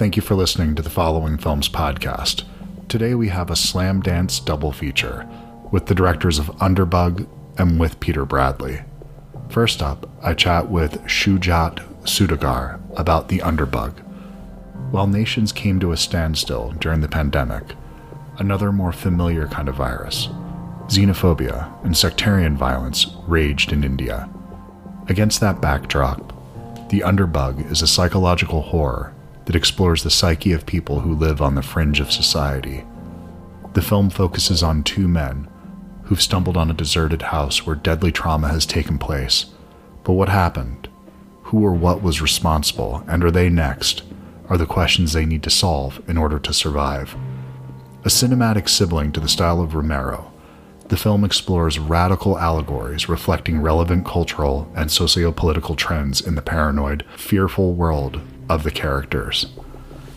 Thank you for listening to the Following Films podcast. Today we have a Slamdance double feature with the directors of Underbug and with Peter Bradley. First up, I chat with Shujaat Saudagar about the Underbug. While nations came to a standstill during the pandemic, another more familiar kind of virus, xenophobia and sectarian violence, raged in India. Against that backdrop, The Underbug is a psychological horror that explores the psyche of people who live on the fringe of society. The film focuses on two men who've stumbled on a deserted house where deadly trauma has taken place. But what happened? Who or what was responsible, and are they next? Are the questions they need to solve in order to survive. A cinematic sibling to the style of Romero, the film explores radical allegories reflecting relevant cultural and socio political trends in the paranoid, fearful world of the characters.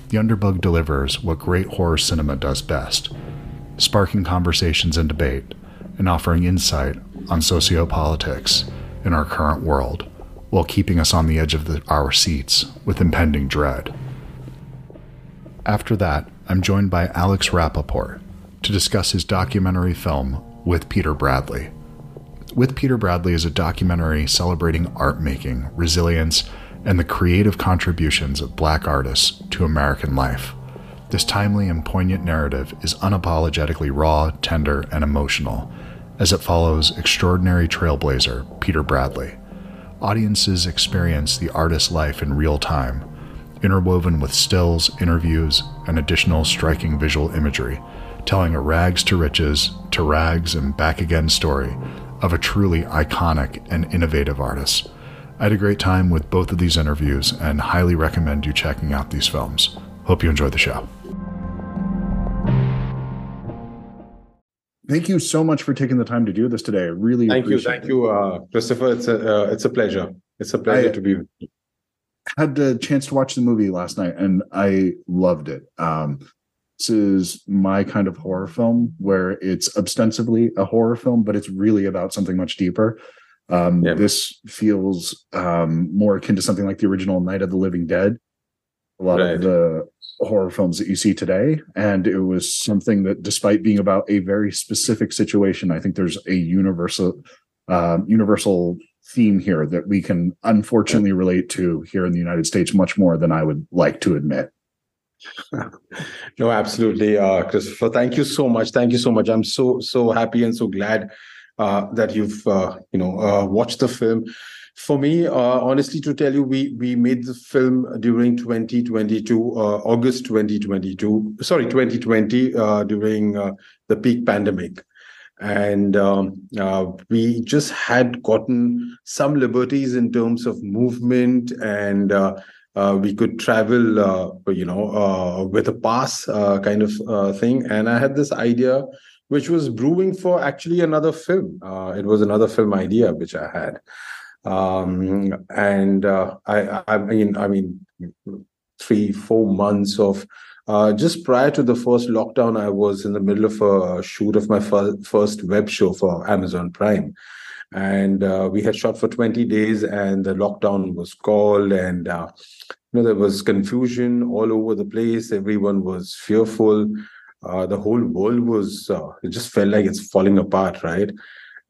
The Underbug delivers what great horror cinema does best sparking conversations and debate, and offering insight on sociopolitics in our current world, while keeping us on the edge of the, our seats with impending dread. After that, I'm joined by Alex Rappoport to discuss his documentary film with Peter Bradley. With Peter Bradley is a documentary celebrating art making, resilience, and the creative contributions of black artists to American life. This timely and poignant narrative is unapologetically raw, tender, and emotional, as it follows extraordinary trailblazer Peter Bradley. Audiences experience the artist's life in real time, interwoven with stills, interviews, and additional striking visual imagery, telling a rags to riches, to rags, and back again story of a truly iconic and innovative artist. I had a great time with both of these interviews and highly recommend you checking out these films. Hope you enjoy the show. Thank you so much for taking the time to do this today. I really thank you, thank it. you, uh, Christopher. It's a uh, it's a pleasure. It's a pleasure I to be. with you. Had the chance to watch the movie last night, and I loved it. Um, this is my kind of horror film where it's ostensibly a horror film, but it's really about something much deeper. Um, yeah. This feels um, more akin to something like the original Night of the Living Dead. A lot right. of the horror films that you see today, and it was something that, despite being about a very specific situation, I think there's a universal, uh, universal theme here that we can unfortunately relate to here in the United States much more than I would like to admit. no, absolutely, uh, Christopher. Thank you so much. Thank you so much. I'm so so happy and so glad that you've uh, you know uh, watched the film. For me, uh, honestly, to tell you, we we made the film during 2022, uh, August 2022. Sorry, 2020, during the peak pandemic, and um, we just had gotten some liberties in terms of movement and. Uh, we could travel, uh, you know, uh, with a pass kind of thing. And I had this idea which was brewing for actually another film. Uh, it was another film idea which I had, um, and uh, I, I mean, I mean, three, four months of uh, just prior to the first lockdown, I was in the middle of a shoot of my fir- first web show for Amazon Prime. And uh, we had shot for 20 days, and the lockdown was called, and uh, you know there was confusion all over the place. Everyone was fearful uh, the whole world was uh, it just felt like it's falling apart right?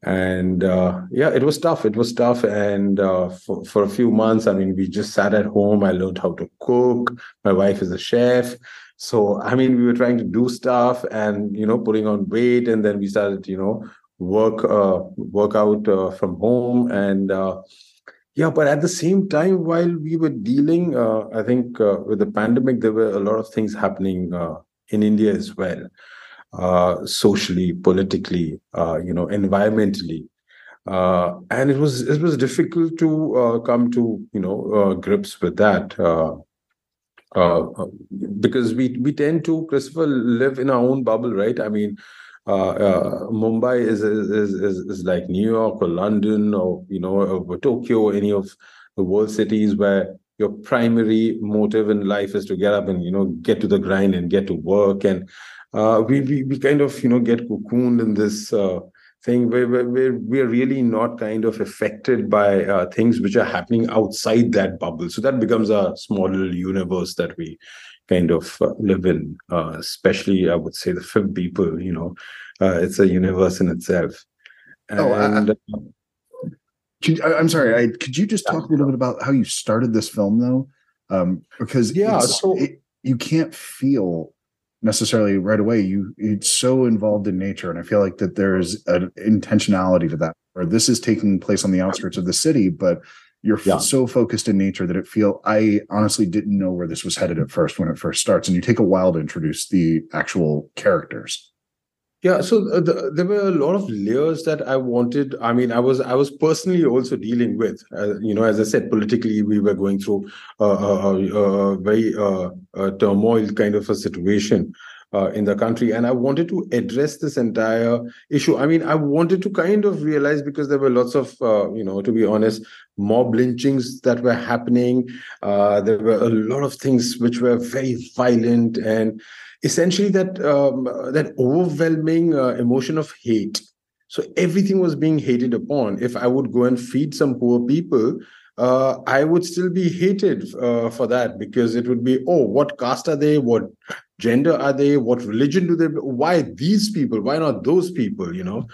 And uh, yeah it was tough. It was tough. And uh, for, for a few months i mean we just sat at home. I learned how to cook. My wife is a chef. So i mean we were trying to do stuff and you know putting on weight. And then we started you know work uh, work out uh, from home. And yeah but at the same time while we were dealing i think with the pandemic there were a lot of things happening in India as well, uh, socially, politically, uh, you know, environmentally. Uh, and it was it was difficult to uh, come to you know uh, grips with that uh, because we we tend to Christopher live in our own bubble, right? I mean, Mumbai is, is is is like New York or London or you know or Tokyo or any of the world cities where your primary motive in life is to get up and you know get to the grind and get to work and uh, we, we we kind of you know get cocooned in this uh, thing where, we're really not kind of affected by uh, things which are happening outside that bubble so that becomes a small little universe that we kind of uh, live in. Uh, especially, I would say the film people. You know, uh, it's a universe in itself. And, oh, I, could, I'm sorry. I, could you just talk a little bit about how you started this film, though? Um, because yeah, so it, you can't feel necessarily right away. You it's so involved in nature, and I feel like that there's an intentionality to that. Or this is taking place on the outskirts of the city, but you're yeah. so focused in nature that it feel i honestly didn't know where this was headed at first when it first starts and you take a while to introduce the actual characters yeah so uh, the, there were a lot of layers that i wanted i mean i was i was personally also dealing with uh, you know as i said politically we were going through a, very uh, turmoil kind of a situation uh, in the country. And I wanted to address this entire issue. I mean, I wanted to kind of realize because there were lots of, uh, you know, to be honest, mob lynchings that were happening. There were a lot of things which were very violent and essentially that um, that overwhelming uh, emotion of hate. So everything was being hated upon. If I would go and feed some poor people, uh, I would still be hated uh, for that because it would be, oh, what caste are they? What gender are they? What religion do they? Why these people? Why not those people? You know.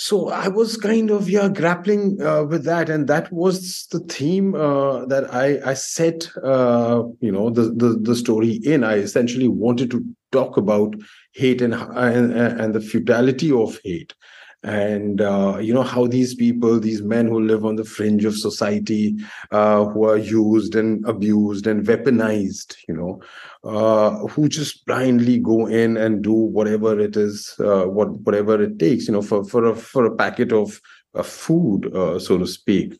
So I was kind of yeah grappling uh, with that, and that was the theme uh, that I I set uh, you know the, the the story in. I essentially wanted to talk about hate and and, and the futility of hate and uh, you know how these people these men who live on the fringe of society uh, who are used and abused and weaponized you know uh, who just blindly go in and do whatever it is uh, what whatever it takes you know for for a for a packet of of food uh, so to speak.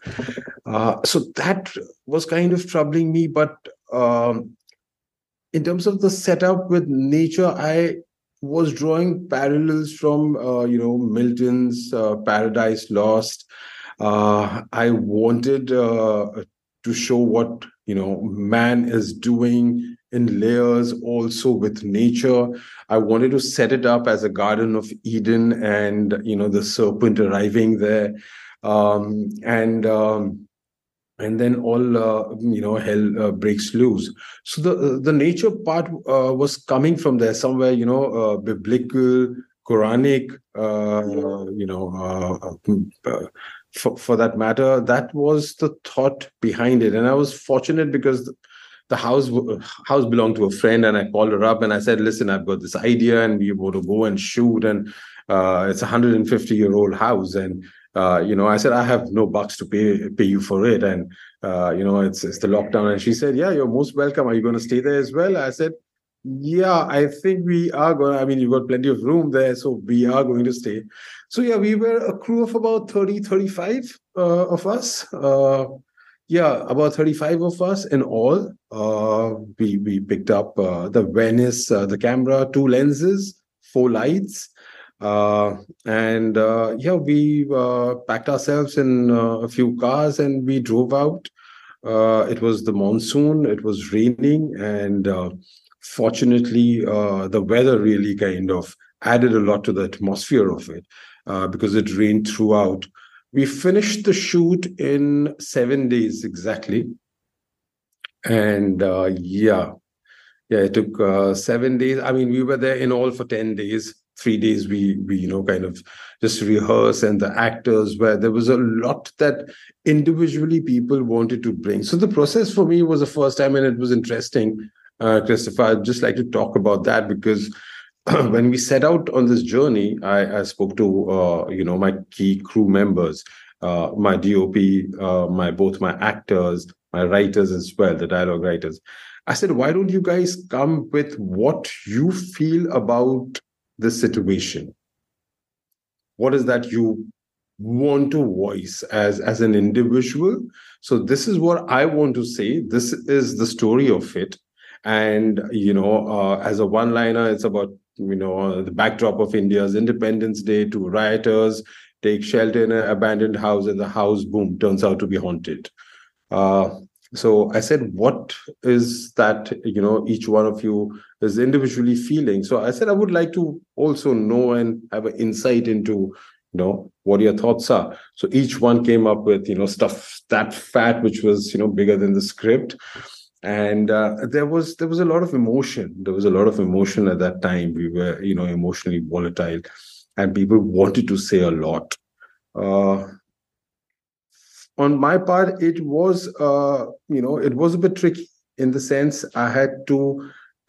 Uh, so that was kind of troubling me but um, in terms of the setup with nature i was drawing parallels from uh, you know Milton's uh, Paradise Lost. Uh, I wanted uh, to show what you know man is doing in layers, also with nature. I wanted to set it up as a Garden of Eden, and you know the serpent arriving there, um, and um, and then all uh, you know hell uh, breaks loose. So the uh, the nature part uh, was coming from there somewhere you know uh, biblical quranic uh, you know for, for that matter. That was the thought behind it. And i was fortunate because the house house belonged to a friend and i called her up and i said listen i've got this idea and we want to go and shoot and it's a 150 year old house and uh, you know, I said, I have no bucks to pay pay you for it. And, uh, you know, it's, it's the lockdown. And she said, yeah, you're most welcome. Are you going to stay there as well? I said, yeah, I think we are going I mean, you've got plenty of room there. So we are going to stay. So yeah, we were a crew of about 30, 35 uh, of us. Uh, yeah, about 35 of us in all. Uh, we, we picked up uh, the Venice, the camera, two lenses, four lights, uh, and uh, yeah, we uh, packed ourselves in uh, a few cars and we drove out. Uh, it was the monsoon, it was raining, and fortunately, the weather really kind of added a lot to the atmosphere of it because it rained throughout. We finished the shoot in seven days exactly. And yeah, yeah, it took seven days. I mean, we were there in all for 10 days three days we we you know kind of just rehearse and the actors where there was a lot that individually people wanted to bring. So the process for me was the first time and it was interesting uh, christopher. I'd just like to talk about that because when we set out on this journey i, I spoke to uh, you know my key crew members uh, my dop uh, my both my actors my writers as well the dialogue writers. I said why don't you guys come with what you feel about this situation. What is that you want to voice as as an individual? So this is what i want to say. This is the story of it. And you know uh, as a one liner it's about you know the backdrop of india's independence day two rioters take shelter in an abandoned house and the house boom turns out to be haunted. Uh, so i said what is that you know each one of you is individually feeling? So i said i would like to also know and have an insight into you know what your thoughts are. So each one came up with you know stuff that fat which was you know bigger than the script. And uh, there was there was a lot of emotion. There was a lot of emotion at that time. We were you know emotionally volatile and people wanted to say a lot. Uh, on my part it was uh, you know it was a bit tricky in the sense i had to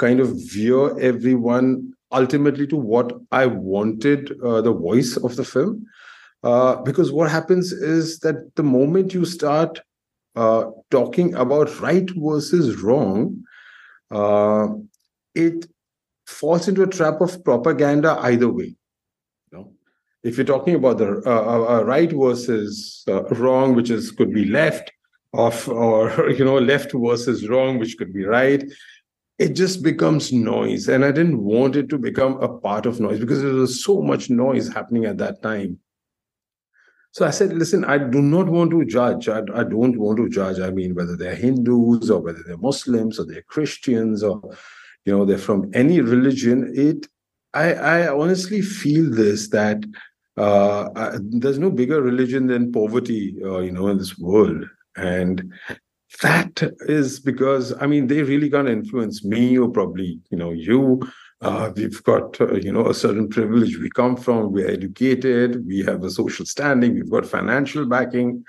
kind of veer everyone ultimately to what i wanted uh, the voice of the film uh, because what happens is that the moment you start uh, talking about right versus wrong, uh, it falls into a trap of propaganda either way. If you're talking about the uh, uh, uh right versus uh, wrong, which is could be left, of or you know left versus wrong, which could be right, it just becomes noise. And I didn't want it to become a part of noise because there was so much noise happening at that time. So I said, listen, I do not want to judge. I, I don't want to judge. I mean, whether they're Hindus or whether they're Muslims or they're Christians or, you know, they're from any religion. It, I, I honestly feel this that uh, I, there's no bigger religion than poverty, uh, you know, in this world. And that is because, I mean, they really can't influence me or probably, you know, you uh, we've got, uh, you know, a certain privilege we come from. We're educated. We have a social standing. We've got financial backing.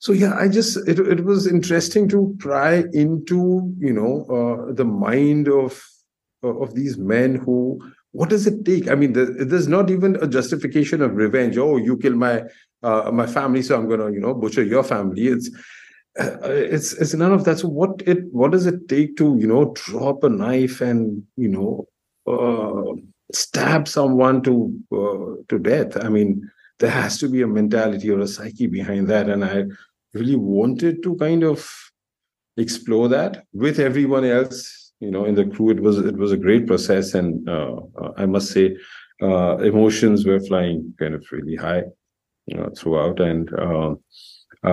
So yeah, I just it it was interesting to pry into you know uh, the mind of of these men who what does it take? I mean, there's not even a justification of revenge. Oh, you kill my uh, my family, so I'm gonna you know butcher your family. It's uh, it's it's none of that. So what it what does it take to you know drop a knife and you know uh, stab someone to uh, to death. I mean, there has to be a mentality or a psyche behind that, and I really wanted to kind of explore that with everyone else. You know, in the crew, it was it was a great process, and uh, uh I must say, uh, emotions were flying kind of really high you know, throughout, and uh,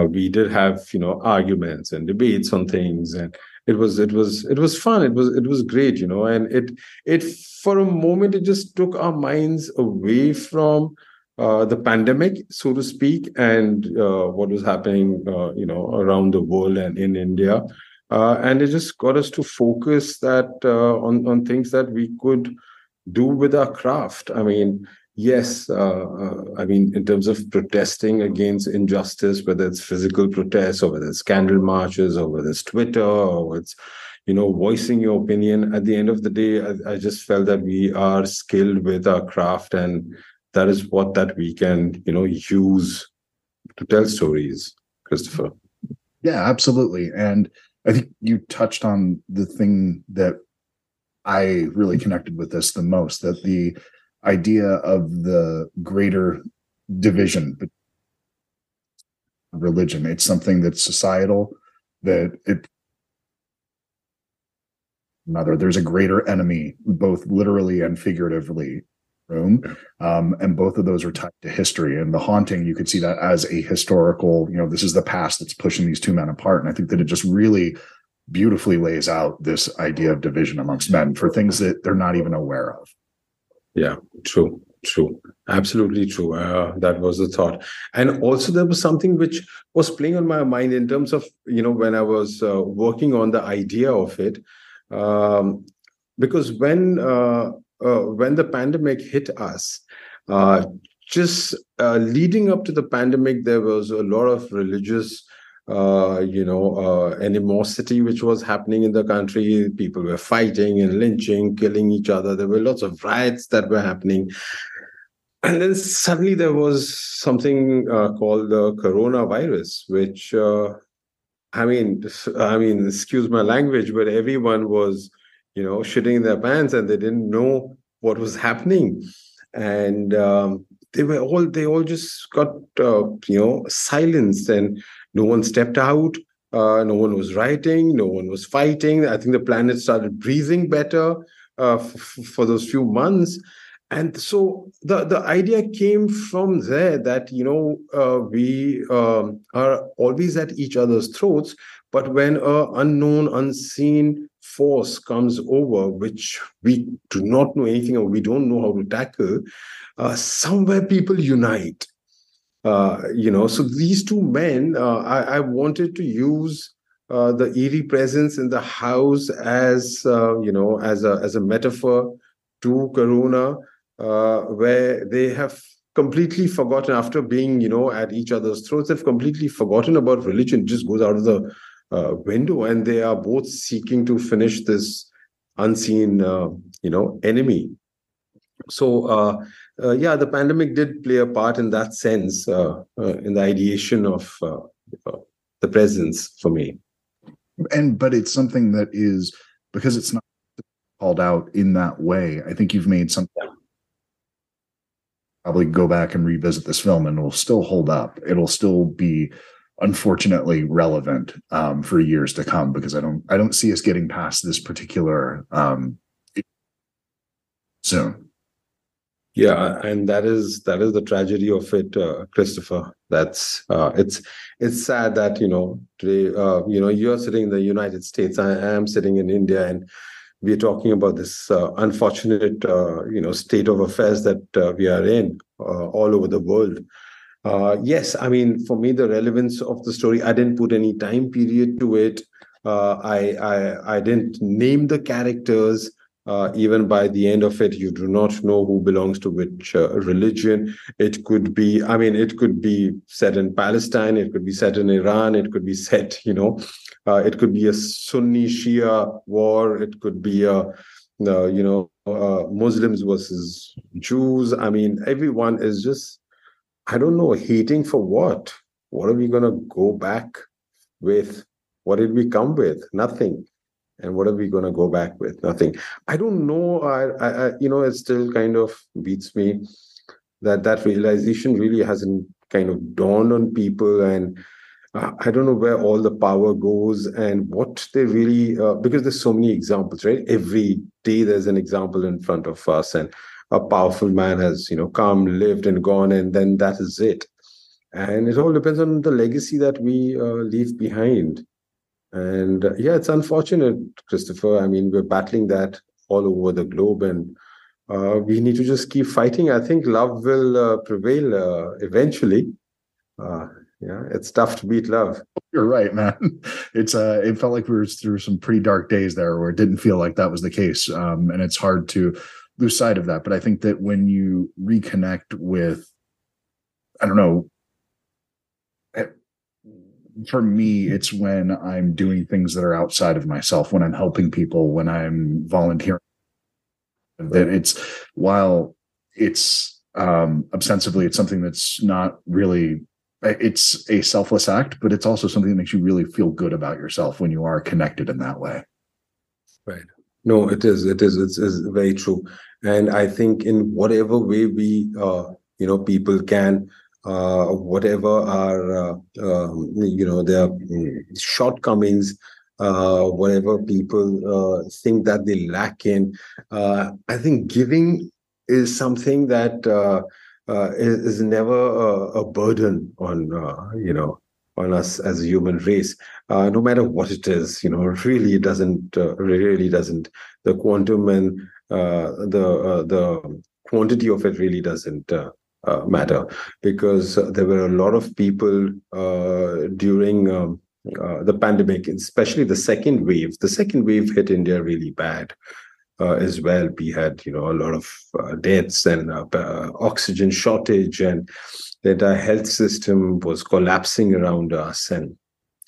we did have you know arguments and debates on things. And it was it was it was fun. It was it was great you know. And it it for a moment it just took our minds away from uh, the pandemic so to speak and uh, what was happening uh, you know around the world and in india uh, and it just got us to focus that uh, on on things that we could do with our craft i mean yes, uh, uh, I mean, in terms of protesting against injustice, whether it's physical protests or whether it's candle marches or whether it's Twitter or it's, you know, voicing your opinion, at the end of the day, I, I just felt that we are skilled with our craft and that is what that we can, you know, use to tell stories, Christopher. Yeah, absolutely. And I think you touched on the thing that I really connected with this the most that the idea of the greater division religion. It's something that's societal that it another there's a greater enemy both literally and figuratively room. Um, and both of those are tied to history. And the haunting you could see that as a historical you know this is the past that's pushing these two men apart. And i think that it just really beautifully lays out this idea of division amongst men for things that they're not even aware of. Yeah, true, true, absolutely true. Uh, that was the thought, and also there was something which was playing on my mind in terms of you know when I was uh, working on the idea of it, um, because when uh, uh when the pandemic hit us. Uh, just uh, leading up to the pandemic, there was a lot of religious uh, you know, uh, animosity which was happening in the country. People were fighting and lynching, killing each other. There were lots of riots that were happening. And then suddenly there was something uh, called the coronavirus, which, I mean, I mean, excuse my language, but everyone was, you know, shitting in their pants and they didn't know what was happening. And um, they were all, they all just got, uh, you know, silenced and no one stepped out. Uh, no one was writing. No one was fighting. I think the planet started breathing better uh, f- for those few months. And so the, the idea came from there that, you know, uh, we um, are always at each other's throats. But when a unknown, unseen force comes over, which we do not know anything or we don't know how to tackle, uh, somewhere people unite. Uh, you know, so these two men, uh, I, I, wanted to use uh, the eerie presence in the house as uh, you know as a as a metaphor to corona uh, where they have completely forgotten after being you know at each other's throats they've completely forgotten about religion just goes out of the uh, window and they are both seeking to finish this unseen uh, you know enemy. So uh, uh, yeah the pandemic did play a part in that sense uh, uh, in the ideation of the presence for me. And but it's something that is because it's not called out in that way i think you've made something probably go back and revisit this film and it'll still hold up. It'll still be unfortunately relevant um, for years to come because i don't i don't see us getting past this particular um, soon. Yeah and that is that is the tragedy of it uh, christopher. That's uh, it's it's sad that you know today uh, you know you're sitting in the united states. I am sitting in india and we're talking about this uh, unfortunate uh, you know state of affairs that uh, we are in all over the world yes i mean for me the relevance of the story i didn't put any time period to it. I, I i didn't name the characters uh, even by the end of it. You do not know who belongs to which uh, religion. It could be i mean it could be set in palestine it could be set in iran it could be set you know. Uh, it could be a sunni shia war it could be a you know uh, muslims versus jews. I mean everyone is just i don't know hating for what? What are we going to go back with? What did we come with? Nothing. And what are we going to go back with? Nothing. I don't know. I, I, I you know it still kind of beats me that that realization really hasn't kind of dawned on people. And uh, i don't know where all the power goes and what they really uh, because there's so many examples right? Every day there's an example in front of us and a powerful man has you know come lived and gone and then that is it and it all depends on the legacy that we uh, leave behind and uh, yeah, it's unfortunate, Christopher. I mean, we're battling that all over the globe, and uh, we need to just keep fighting. I think love will uh, prevail uh, eventually. Uh, yeah, it's tough to beat love. You're right, man. It's uh, it felt like we were through some pretty dark days there, where it didn't feel like that was the case, um, and it's hard to lose sight of that. But I think that when you reconnect with, I don't know, for me, it's when I'm doing things that are outside of myself, when I'm helping people, when I'm volunteering. That it's while it's um, ostensibly it's something that's not really it's a selfless act, but it's also something that makes you really feel good about yourself when you are connected in that way. Right. No, it is. It is. It's, it's very true. And I think in whatever way we, uh, you know, people can uh, whatever are uh, um, you know their shortcomings uh, whatever people uh, think that they lack in uh, i think giving is something that is, is, never a, a, burden on you know on us as a human race. No matter what it is you know really it doesn't really doesn't. The quantum and the the quantity of it really doesn't uh, matter because uh, there were a lot of people uh, during um, uh, the pandemic, especially the second wave. The second wave hit India really bad uh, as well. We had, you know, a lot of uh, deaths and oxygen shortage, and the entire health system was collapsing around us. And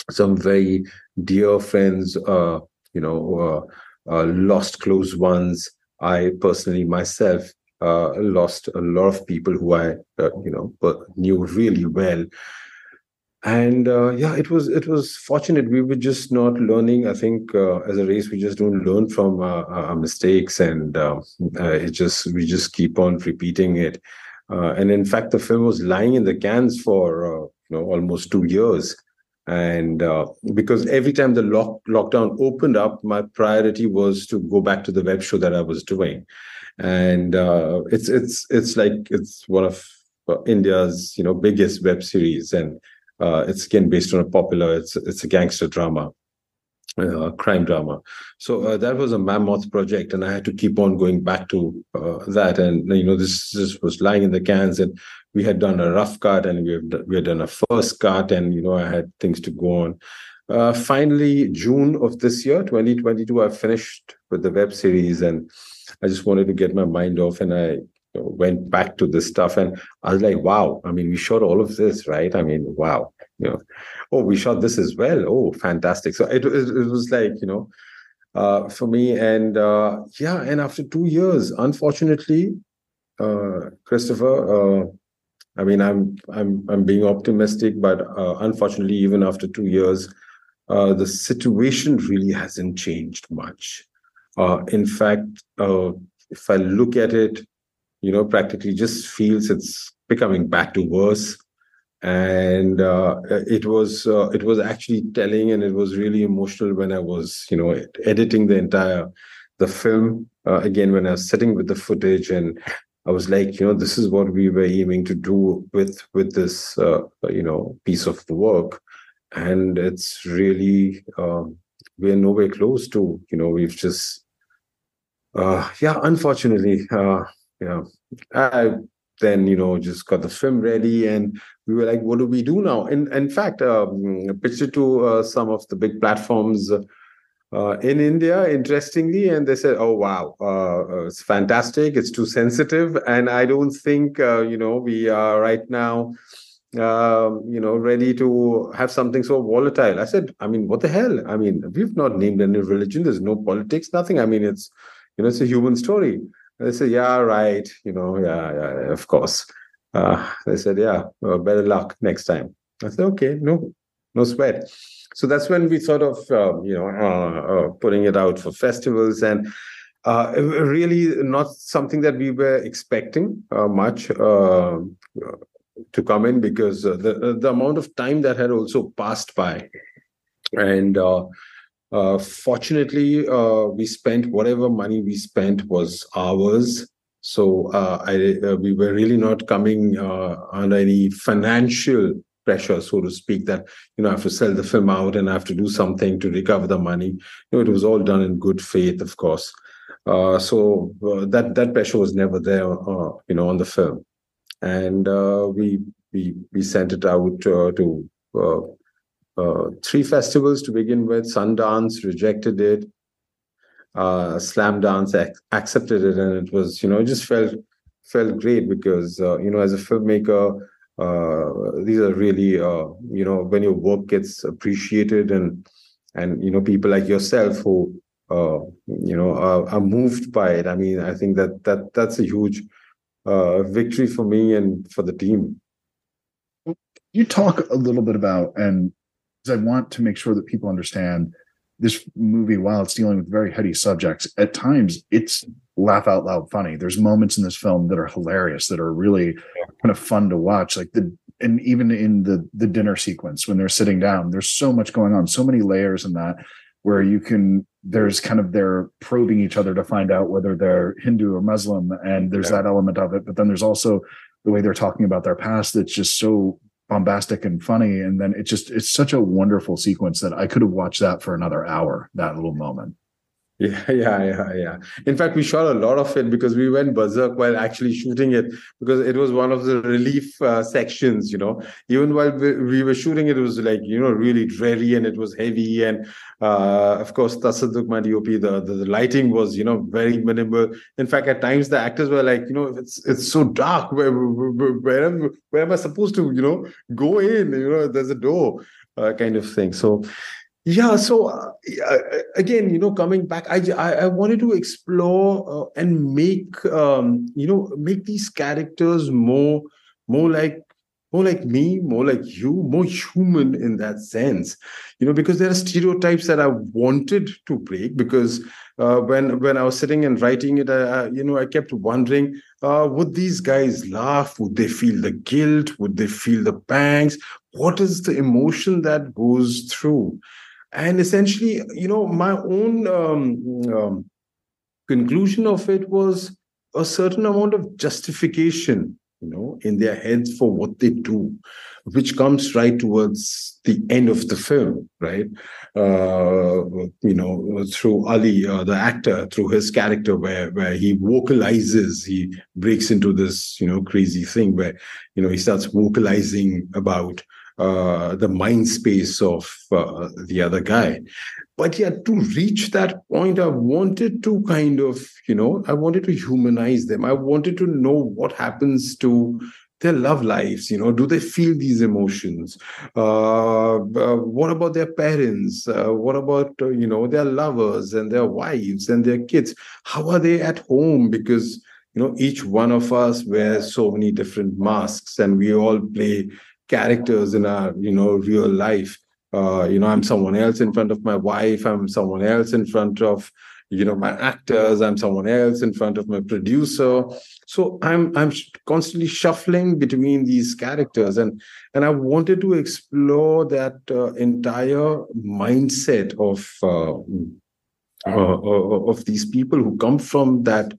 some very dear friends, you know, lost close ones. I personally myself uh, lost a lot of people who I, uh, you know, knew really well. And uh, yeah, it was it was fortunate. We were just not learning. I think uh, as a race, we just don't learn from uh, our mistakes, and uh, it just we just keep on repeating it. and in fact, the film was lying in the cans for you know almost two years and uh, because every time the lock, lockdown opened up my priority was to go back to the web show that i was doing and uh, it's it's it's like it's one of uh, India's you know biggest web series, and uh, it's again based on a popular. It's it's a gangster drama, uh, crime drama. So uh, that was a mammoth project, and I had to keep on going back to uh, that. And you know, this this was lying in the cans, and we had done a rough cut, and we had we had done a first cut, and you know, I had things to go on. uh, finally, June of this year, 2022, I finished with the web series and I just wanted to get my mind off and I went back to this stuff and I was like, wow, I mean, we shot all of this, right? I mean, wow, you know, oh, we shot this as well. Oh, fantastic. So it, it, it was like, you know, uh, for me. And uh, yeah, and after two years, unfortunately, uh, Christopher, uh, I mean, I'm I'm I'm being optimistic, but uh, unfortunately, even after two years, uh, the situation really hasn't changed much. in fact, if I look at it, you know, practically just feels it's becoming back to worse and uh, it was uh, it was actually telling and it was really emotional when i was you know editing the entire the film uh, again when i was sitting with the footage and i was like you know this is what we were aiming to do with with this uh, you know piece of the work. And it's really um, we're nowhere close to you know we've just uh, yeah unfortunately uh, yeah. I then you know just got the film ready and we were like what do we do now in in fact um, pitched it to uh, some of the big platforms uh, in India, interestingly, and they said, "Oh wow, uh, uh it's fantastic. It's too sensitive, and I don't think uh, you know we are right now, um, you know, ready to have something so volatile." I said, "I mean, what the hell? I mean, we've not named any religion. There's no politics, nothing. I mean, it's you know, it's a human story." They said, yeah, right. You know, yeah, yeah, of course. Uh, they said, yeah, well, better luck next time. I said, okay, no, no sweat. So that's when we sort of, uh, you know, uh, uh putting it out for festivals and uh, really not something that we were expecting uh, much to come in because the the amount of time that had also passed by, and uh, fortunately, uh, we spent whatever money we spent was ours. So uh, I, uh, we were really not coming uh, under any financial pressure, so to speak, that you know I have to sell the film out and I have to do something to recover the money. You know, it was all done in good faith, of course. So that that pressure was never there, you know, on the film, and we we we sent it out to three festivals to begin with. Sundance rejected it. Uh, Slamdance ac- accepted it, and it was you know it just felt felt great because uh, you know as a filmmaker, uh, these are really uh, you know when your work gets appreciated and and you know people like yourself who uh, you know are, are, moved by it. I mean, I think that that that's a huge uh, victory for me and for the team. You talk a little bit about and I want to make sure that people understand this movie, while it's dealing with very heady subjects, at times it's laugh out loud funny. There's moments in this film that are hilarious, that are really kind of fun to watch. Like the and even in the the dinner sequence when they're sitting down, there's so much going on, so many layers in that where you can there's kind of they're probing each other to find out whether they're Hindu or Muslim, and there's yeah. that element of it. But then there's also the way they're talking about their past that's just so bombastic and funny. And then it just it's such a wonderful sequence that i could have watched that for another hour that little moment yeah, yeah, yeah, yeah. In fact, we shot a lot of it because we went berserk while actually shooting it because it was one of the relief uh, sections. You know, even while we, were shooting it, it was like you know really dreary and it was heavy. And uh, of course, Tasaduk DOP, the, the the lighting was you know very minimal. In fact, at times the actors were like, you know, it's it's so dark. Where where, where, am, where am I supposed to you know go in? You know, there's a door. Uh, kind of thing. So yeah so uh, again you know coming back i i, I wanted to explore uh, and make um, you know make these characters more more like more like me more like you more human in that sense. You know because there are stereotypes that i wanted to break because uh, when when i was sitting and writing it uh, you know i kept wondering uh, would these guys laugh? Would they feel the guilt? Would they feel the pangs? What is the emotion that goes through and essentially you know my own um, um, conclusion of it was a certain amount of justification you know in their heads for what they do which comes right towards the end of the film right? Uh, you know through ali uh, the actor through his character where where he vocalizes he breaks into this you know crazy thing where you know he starts vocalizing about uh, the mind space of uh, the other guy. But yeah, to reach that point, I wanted to kind of, you know, I wanted to humanize them. I wanted to know what happens to their love lives you know do they feel these emotions uh, uh, what about their parents uh, what about uh, you know their lovers and their wives and their kids how are they at home because you know each one of us wears so many different masks and we all play characters in our you know real life. Uh, you know i'm someone else in front of my wife. I'm someone else in front of you know my actors. I'm someone else in front of my producer. So i'm i'm constantly shuffling between these characters. And and i wanted to explore that uh, entire mindset of uh, uh, uh of these people who come from that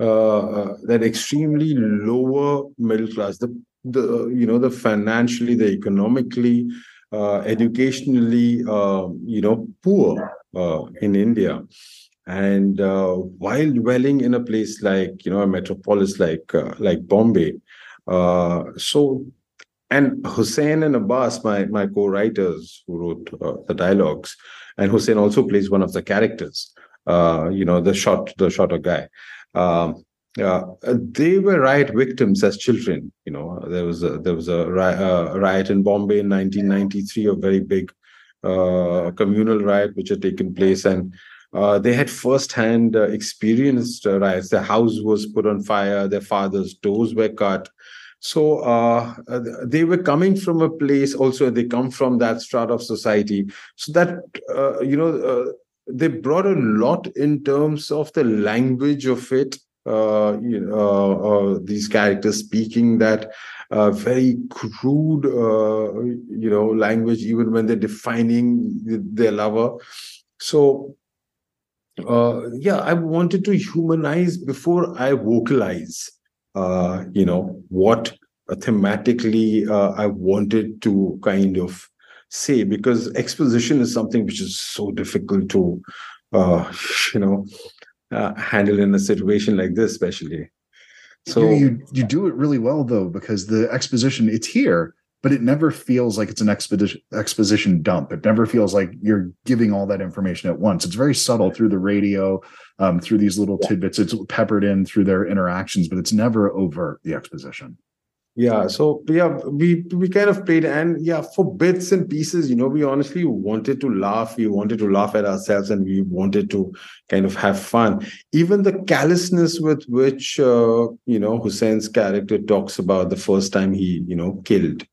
uh, uh, that extremely lower middle class. The the you know the financially the economically uh, educationally uh, you know poor uh, in india and uh, while dwelling in a place like you know a metropolis like uh, like Bombay, uh, so and Hussein and Abbas, my my co-writers who wrote the dialogues, and Hussein also plays one of the characters. You know the short the shorter guy. Um, uh, they were riot victims as children. You know there was a, there was a, ri- riot in Bombay in 1993, a very big communal riot which had taken place and uh, they had first-hand uh, experienced uh, riots. Their house was put on fire. Their father's toes were cut. So uh, uh, they were coming from a place. Also, they come from that strata of society. So that you know, they brought a lot in terms of the language of it. You know, these characters speaking that very crude, you know, language, even when they're defining their lover. So uh, yeah, I wanted to humanize before I vocalize, uh, you know, what thematically uh, I wanted to kind of say, because exposition is something which is so difficult to, uh, you know, uh, handle in a situation like this, especially. So you, you you do it really well though, because the exposition it's here but it never feels like it's an expedition exposition dump. It never feels like you're giving all that information at once. It's very subtle through the radio, um, through these little tidbits. It's peppered in through their interactions, but it's never overt the exposition. Yeah, so yeah, we we kind of played, and yeah, for bits and pieces, you know, we honestly wanted to laugh. We wanted to laugh at ourselves, and we wanted to kind of have fun. Even the callousness with which uh, you know Hussein's character talks about the first time he you know killed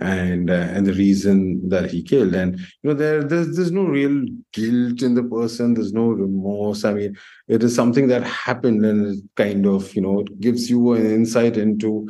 and uh, and the reason that he killed and you know there there's, there's no real guilt in the person there's no remorse i mean it is something that happened and it kind of you know it gives you an insight into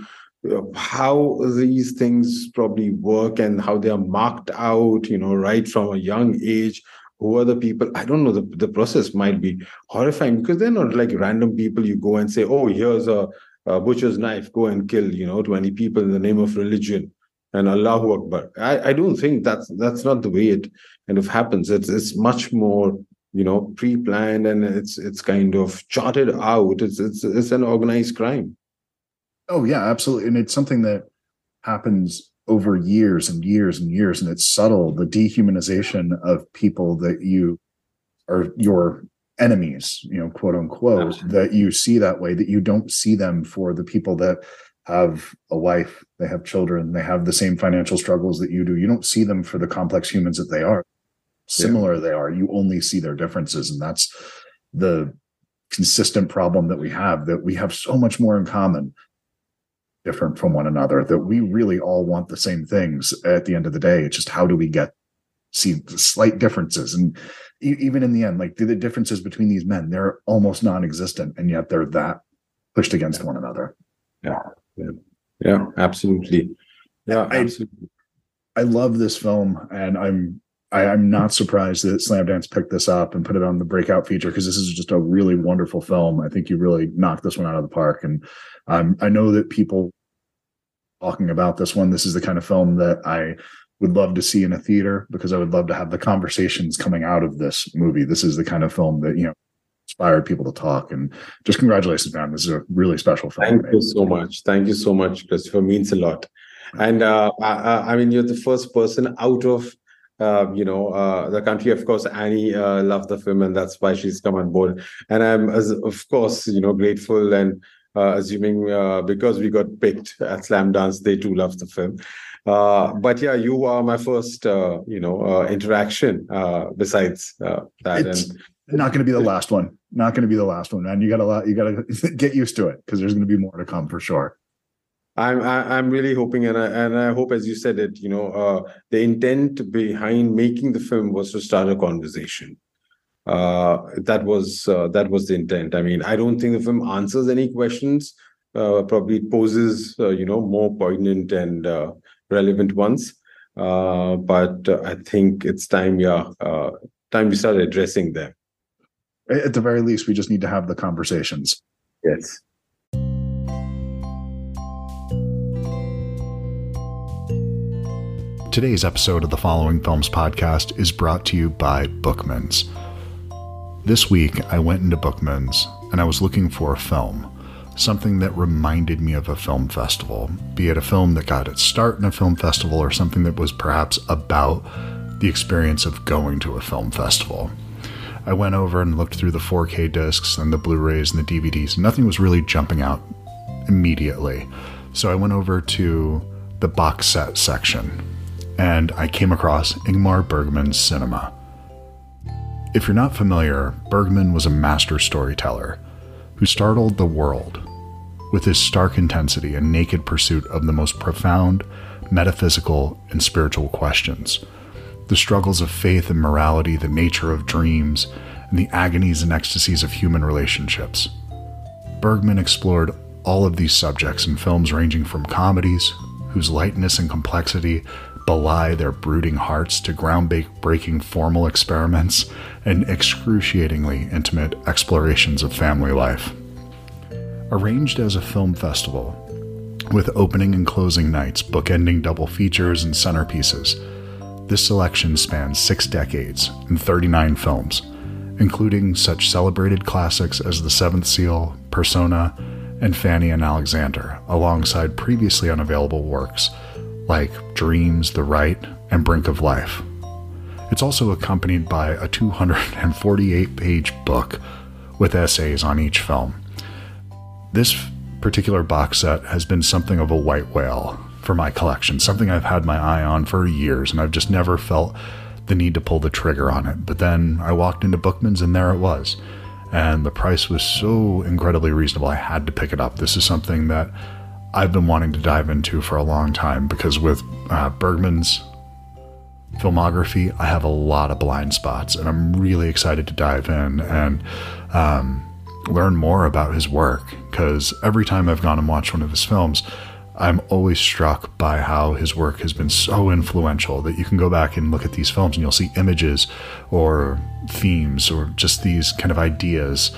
how these things probably work and how they are marked out you know right from a young age who are the people i don't know the, the process might be horrifying because they're not like random people you go and say oh here's a, a butcher's knife go and kill you know 20 people in the name of religion and Allahu Akbar. I, I don't think that's that's not the way it kind of happens. It's it's much more you know pre-planned and it's it's kind of charted out. It's it's it's an organized crime. Oh yeah, absolutely, and it's something that happens over years and years and years, and it's subtle. The dehumanization of people that you are your enemies, you know, quote unquote, absolutely. that you see that way, that you don't see them for the people that have a wife, they have children, they have the same financial struggles that you do. You don't see them for the complex humans that they are. Similar yeah. they are. You only see their differences. And that's the consistent problem that we have that we have so much more in common different from one another that we really all want the same things at the end of the day. It's just how do we get see the slight differences? And even in the end like the differences between these men they're almost non-existent and yet they're that pushed against one another. Yeah. Yeah, yeah absolutely. Yeah I, absolutely. I love this film and i'm I, i'm not surprised that slamdance picked this up and put it on the breakout feature because this is just a really wonderful film i think you really knocked this one out of the park and um, i know that people talking about this one this is the kind of film that i would love to see in a theater because i would love to have the conversations coming out of this movie this is the kind of film that you know inspired people to talk. And just congratulations, man. This is a really special film. Thank you so much. Thank you so much, Christopher. Means a lot. And uh, I, I, mean, you're the first person out of uh, you know uh, the country. Of course, Annie uh, loved the film, and that's why she's come on board. And I'm, as, of course, you know, grateful and uh, assuming uh, because we got picked at Slamdance, they too love the film. Uh, but yeah, you are my first, uh, you know, uh, interaction uh, besides that. It's and not going to be the last one. Not going to be the last one, man. You got a lot. You got to get used to it because there's going to be more to come for sure. I'm I, am really hoping, and I and I hope, as you said it, you know, uh, the intent behind making the film was to start a conversation. Uh, that was uh, that was the intent. I mean, I don't think the film answers any questions. probably it poses, you know, more poignant and relevant ones. Uh, but uh, I think it's time, yeah, uh, time we start addressing them. At the very least, we just need to have the conversations. Yes. Today's episode of the Following Films podcast is brought to you by Bookman's. This week, I went into Bookman's and I was looking for a film something that reminded me of a film festival, be it a film that got its start in a film festival or something that was perhaps about the experience of going to a film festival. I went over and looked through the 4K discs and the Blu rays and the DVDs. Nothing was really jumping out immediately. So I went over to the box set section and I came across Ingmar Bergman's cinema. If you're not familiar, Bergman was a master storyteller who startled the world with his stark intensity and naked pursuit of the most profound metaphysical and spiritual questions. The struggles of faith and morality, the nature of dreams, and the agonies and ecstasies of human relationships. Bergman explored all of these subjects in films ranging from comedies, whose lightness and complexity belie their brooding hearts, to groundbreaking formal experiments and excruciatingly intimate explorations of family life. Arranged as a film festival, with opening and closing nights, bookending double features and centerpieces, this selection spans six decades and 39 films, including such celebrated classics as The Seventh Seal, Persona, and Fanny and Alexander, alongside previously unavailable works like Dreams, The Rite, and Brink of Life. It's also accompanied by a 248 page book with essays on each film. This particular box set has been something of a white whale for my collection, something I've had my eye on for years, and I've just never felt the need to pull the trigger on it. But then I walked into Bookman's and there it was. And the price was so incredibly reasonable, I had to pick it up. This is something that I've been wanting to dive into for a long time because with uh, Bergman's filmography, I have a lot of blind spots, and I'm really excited to dive in and um, learn more about his work. Because every time I've gone and watched one of his films, I'm always struck by how his work has been so influential that you can go back and look at these films and you'll see images or themes or just these kind of ideas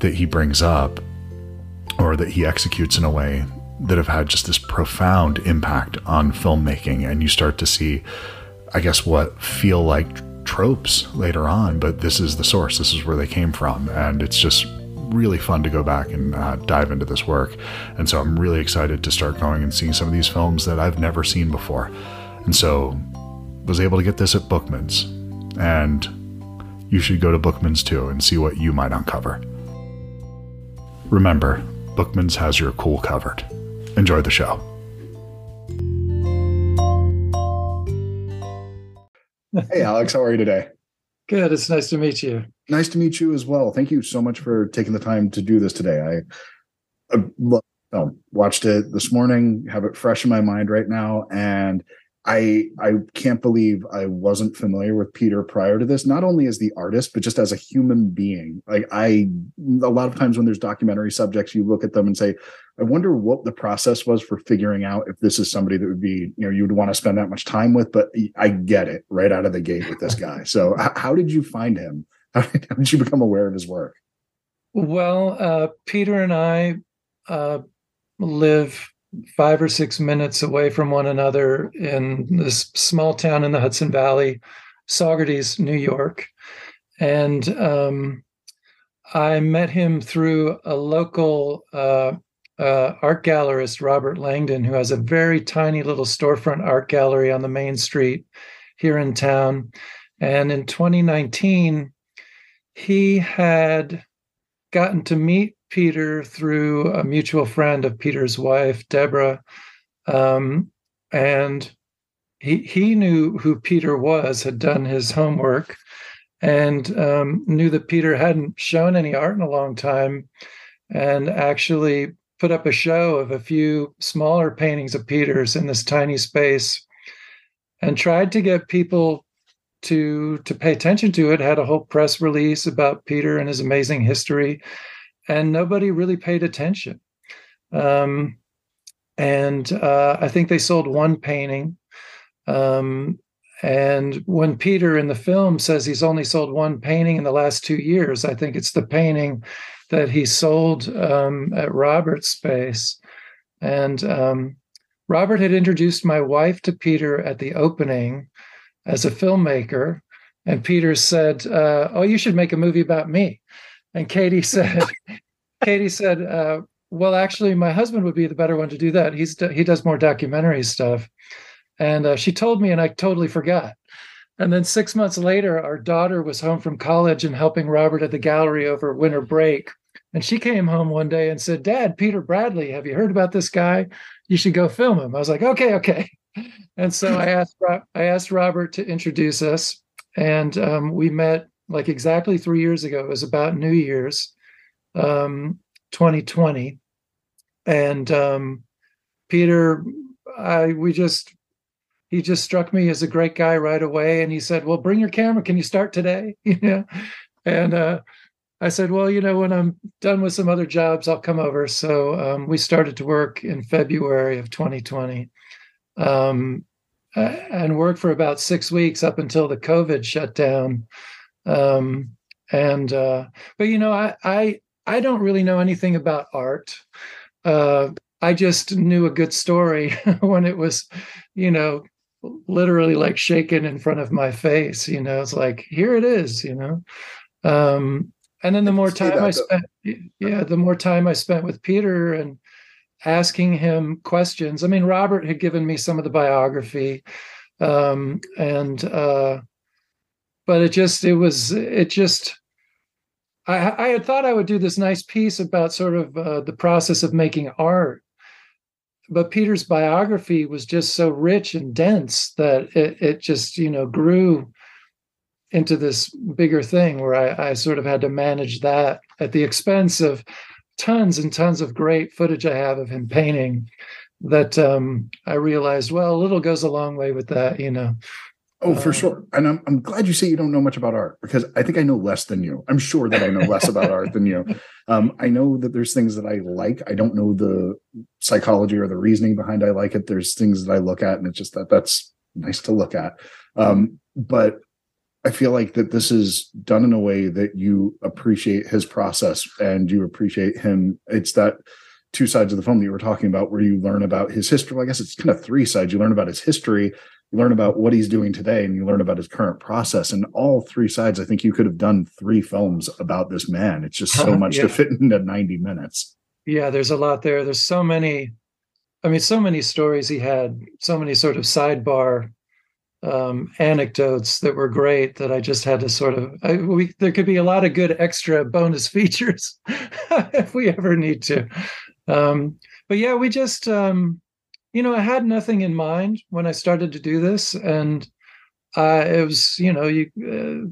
that he brings up or that he executes in a way that have had just this profound impact on filmmaking. And you start to see, I guess, what feel like tropes later on, but this is the source. This is where they came from. And it's just really fun to go back and uh, dive into this work. And so I'm really excited to start going and seeing some of these films that I've never seen before. And so was able to get this at Bookman's. And you should go to Bookman's too and see what you might uncover. Remember, Bookman's has your cool covered. Enjoy the show. Hey, Alex, how are you today? Good. It's nice to meet you. Nice to meet you as well. Thank you so much for taking the time to do this today. I, I watched it this morning, have it fresh in my mind right now, and I I can't believe I wasn't familiar with Peter prior to this, not only as the artist, but just as a human being. Like I a lot of times when there's documentary subjects, you look at them and say, I wonder what the process was for figuring out if this is somebody that would be, you know, you would want to spend that much time with. But I get it right out of the gate with this guy. So how did you find him? How did, you become aware of his work? Well, uh, Peter and I uh, live five or six minutes away from one another in this small town in the Hudson Valley, Saugerties, New York. And um, I met him through a local uh, uh, art gallerist Robert Langdon, who has a very tiny little storefront art gallery on the main street here in town. And in 2019, he had gotten to meet Peter through a mutual friend of Peter's wife, Deborah. Um, and he he knew who Peter was, had done his homework, and um, knew that Peter hadn't shown any art in a long time, and actually put up a show of a few smaller paintings of Peter's in this tiny space, and tried to get people to to pay attention to it. Had a whole press release about Peter and his amazing history, and nobody really paid attention. Um, and uh, I think they sold one painting um, and when Peter in the film says he's only sold one painting in the last two years, I think it's the painting that he sold um, at Robert's space. And um, Robert had introduced my wife to Peter at the opening as a filmmaker. And Peter said, uh, "Oh, you should make a movie about me." And Katie said, "Katie said, uh, well, actually, my husband would be the better one to do that. He's he does more documentary stuff." And uh, she told me, and I totally forgot. And then six months later, our daughter was home from college and helping Robert at the gallery over winter break. And she came home one day and said, Dad, Peter Bradley, have you heard about this guy? You should go film him. I was like, okay, okay. And so I asked I asked Robert to introduce us, and um, we met like exactly three years ago. It was about New Year's, um, 2020, and um, Peter, I we just he just struck me as a great guy right away. And he said, "Well, bring your camera. Can you start today?" know, and uh, I said, "Well, you know, when I'm done with some other jobs, I'll come over." So um, we started to work in February of 2020, um, and worked for about six weeks up until the COVID shut down. Um, and uh, but you know, I I I don't really know anything about art. Uh, I just knew a good story when it was, you know, literally like shaken in front of my face you know? It's like here it is you know? Um and then the more time that, i spent yeah the more time i spent with peter and asking him questions i mean robert had given me some of the biography um and uh but it just it was it just I, I had thought I would do this nice piece about sort of uh, the process of making art, but Peter's biography was just so rich and dense that it, it just, you know, grew into this bigger thing where I, I sort of had to manage that at the expense of tons and tons of great footage I have of him painting that um, I realized, well, a little goes a long way with that, you know. Oh, for um, sure. And I'm, I'm glad you say you don't know much about art because I think I know less than you. I'm sure that I know less about art than you. Um, I know that there's things that I like. I don't know the psychology or the reasoning behind I like it. There's things that I look at and it's just that that's nice to look at. Um, but I feel like that this is done in a way that you appreciate his process and you appreciate him. It's that two sides of the film that you were talking about where you learn about his history. Well, I guess it's kind of three sides. You learn about his history you learn about what he's doing today and you learn about his current process. And all three sides i think you could have done three films about this man. It's just so much yeah. to fit into 90 minutes. Yeah there's a lot there. There's so many i mean so many stories he had so many sort of sidebar um, anecdotes that were great that i just had to sort of I, we, there could be a lot of good extra bonus features if we ever need to. Um, but yeah we just um, you know, I had nothing in mind when I started to do this, and uh, it was, you know, you uh,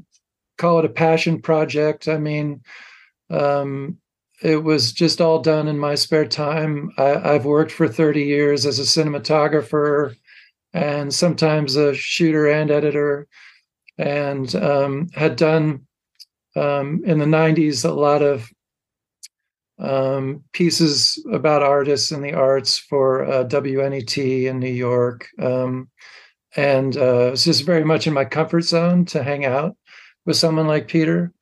call it a passion project. I mean, um, it was just all done in my spare time. I, have worked for 30 years as a cinematographer and sometimes a shooter and editor, and um, had done um, in the 90s a lot of um, pieces about artists and the arts for uh, WNET in New York. Um, and uh, it's just very much in my comfort zone to hang out with someone like Peter.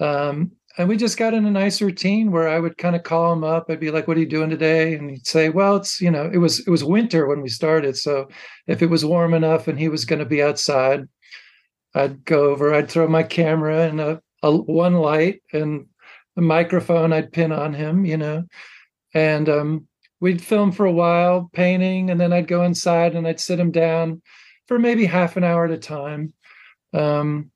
Um, and we just got in a nice routine where I would kind of call him up. I'd be like, "What are you doing today?" And he'd say, "Well, it's you know, it was it was winter when we started, so if it was warm enough and he was going to be outside, I'd go over. I'd throw my camera and a, a one light and the microphone I'd pin on him, you know, and um, we'd film for a while painting and then i'd go inside and i'd sit him down for maybe half an hour at a time um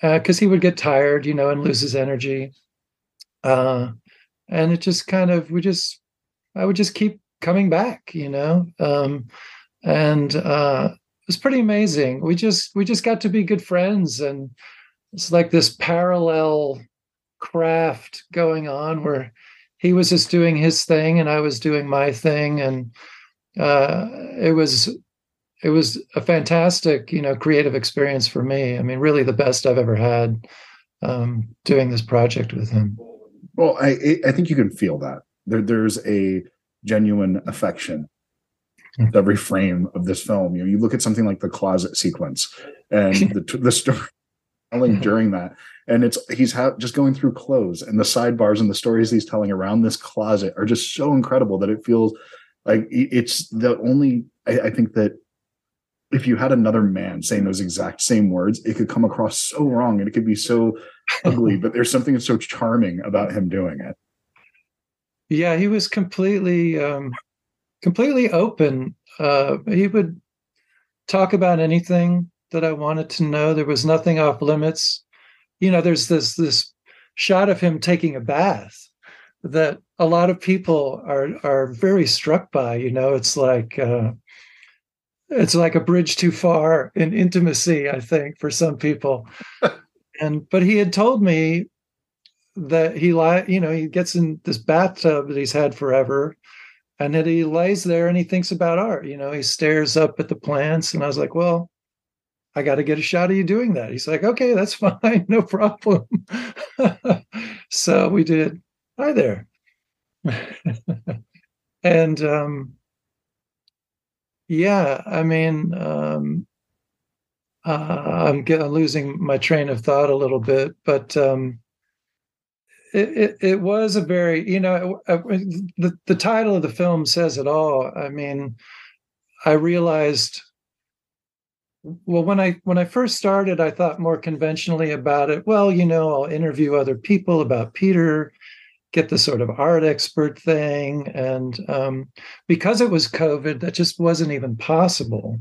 because uh, he would get tired you know and lose his energy. Uh and it just kind of we just i would just keep coming back you know um and uh it was pretty amazing. We just we just got to be good friends and it's like this parallel craft going on where he was just doing his thing and I was doing my thing, and uh, it was it was a fantastic, you know, creative experience for me. I mean, really the best I've ever had um, doing this project with him. Well, I I think you can feel that there there's a genuine affection hmm. every frame of this film. You know, you look at something like the closet sequence and the the story telling during that and it's he's ha- just going through clothes and the sidebars and the stories he's telling around this closet are just so incredible that it feels like it's the only I, I think that if you had another man saying those exact same words it could come across so wrong and it could be so ugly but there's something so charming about him doing it yeah he was completely um completely open uh he would talk about anything that I wanted to know. There was nothing off limits. You know, there's this this shot of him taking a bath that a lot of people are are very struck by. You know, it's like uh, it's like a bridge too far in intimacy. I think for some people, and but he had told me that he li- you know he gets in this bathtub that he's had forever and that he lays there and he thinks about art you know he stares up at the plants and i was like well I got to get a shot of you doing that. He's like, okay, that's fine, no problem. so we did. Hi there. and um, yeah, I mean, um, uh, I'm, getting, losing my train of thought a little bit, but um, it, it, it was a very, you know, the the title of the film says it all. I mean, I realized well when i when i first started i thought more conventionally about it well you know i'll interview other people about peter get the sort of art expert thing and um, because it was covid that just wasn't even possible.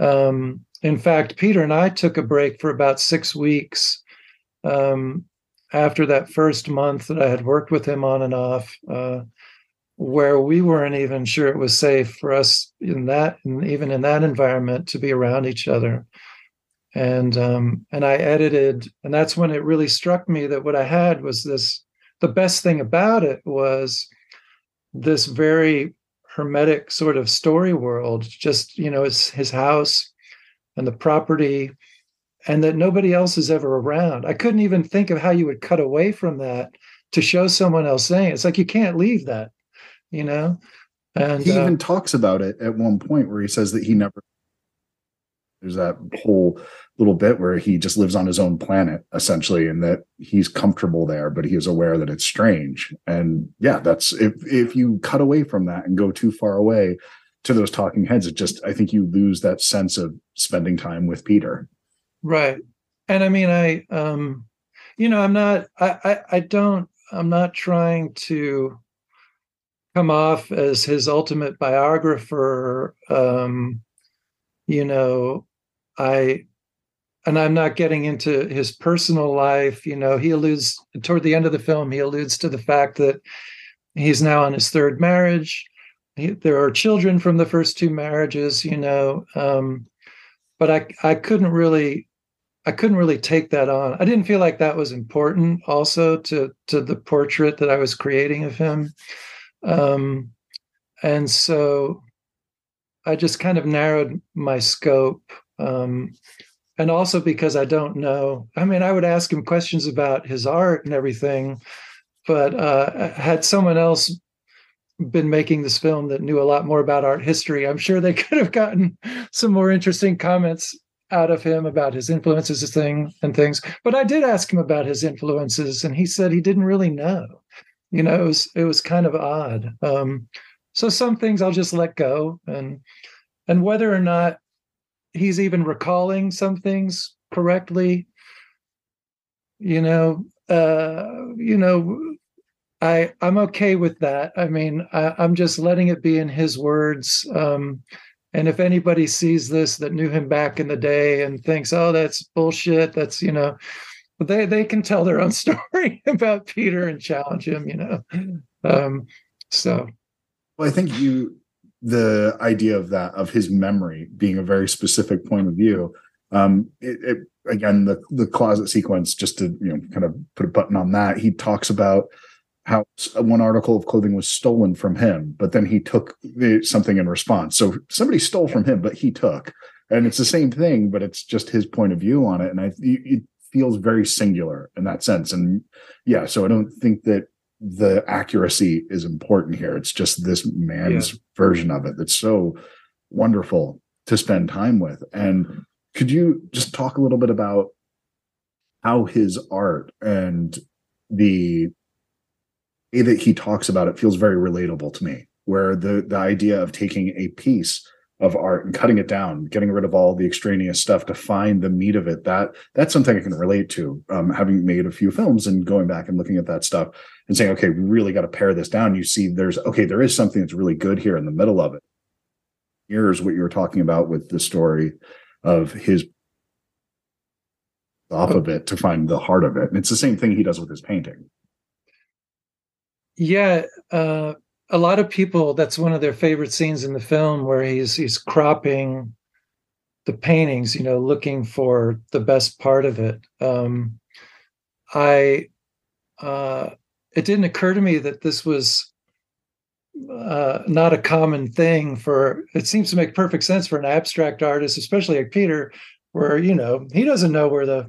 Um, in fact peter and i took a break for about six weeks um, after that first month that i had worked with him on and off uh, where we weren't even sure it was safe for us in that and even in that environment to be around each other. And um, and i edited and that's when it really struck me that what i had was this the best thing about it was this very hermetic sort of story world just you know it's his house and the property and that nobody else is ever around. I couldn't even think of how you would cut away from that to show someone else saying it's like you can't leave that you know? And he uh, even talks about it at one point where he says that he never there's that whole little bit where he just lives on his own planet essentially and that he's comfortable there but he is aware that it's strange. And yeah that's if if you cut away from that and go too far away to those talking heads it just i think you lose that sense of spending time with peter. Right. And i mean i um you know i'm not i i, I don't i'm not trying to come off as his ultimate biographer um you know i and i'm not getting into his personal life you know he alludes toward the end of the film he alludes to the fact that he's now on his third marriage. He, there are children from the first two marriages you know um but i i couldn't really i couldn't really take that on. I didn't feel like that was important also to to the portrait that i was creating of him um, and so I just kind of narrowed my scope. Um, and also because I don't know, I mean, I would ask him questions about his art and everything, but uh, had someone else been making this film that knew a lot more about art history, I'm sure they could have gotten some more interesting comments out of him about his influences thing and things. But I did ask him about his influences, and he said he didn't really know you know it was it was kind of odd um, so some things i'll just let go and and whether or not he's even recalling some things correctly you know uh you know I I'm okay with that. I mean, I, am just letting it be in his words. Um, and if anybody sees this that knew him back in the day and thinks, "Oh, that's bullshit," that's you know, they they can tell their own story about Peter and challenge him. You know, um, so. Well, I think you the idea of that of his memory being a very specific point of view. Um, it, it again the the closet sequence just to you know kind of put a button on that. He talks about how one article of clothing was stolen from him, but then he took something in response. So somebody stole from him, but he took, and it's the same thing, but it's just his point of view on it. And I, it feels very singular in that sense. And yeah, so I don't think that the accuracy is important here. It's just this man's yeah. version of it that's so wonderful to spend time with. And could you just talk a little bit about how his art and the way that he talks about it feels very relatable to me where the the idea of taking a piece of art and cutting it down getting rid of all the extraneous stuff to find the meat of it that that's something i can relate to um, having made a few films and going back and looking at that stuff and saying okay we really got to pare this down. You see there's okay there is something that's really good here in the middle of it. Here's what you were talking about with the story of his off of it to find the heart of it. And it's the same thing he does with his painting. Yeah, uh, a lot of people that's one of their favorite scenes in the film where he's he's cropping the paintings, you know, looking for the best part of it. Um, I uh, it didn't occur to me that this was uh, not a common thing for. It seems to make perfect sense for an abstract artist, especially like Peter, where you know he doesn't know where the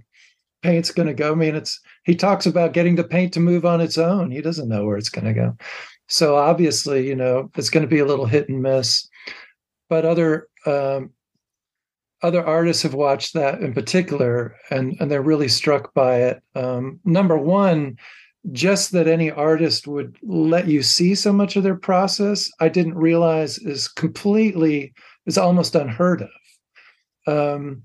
paint's going to go. I mean, it's he talks about getting the paint to move on its own. He doesn't know where it's going to go. So obviously, you know, it's going to be a little hit and miss. But other um, other artists have watched that in particular, and and they're really struck by it. Um, number one, just that any artist would let you see so much of their process, I didn't realize is completely is almost unheard of. Um,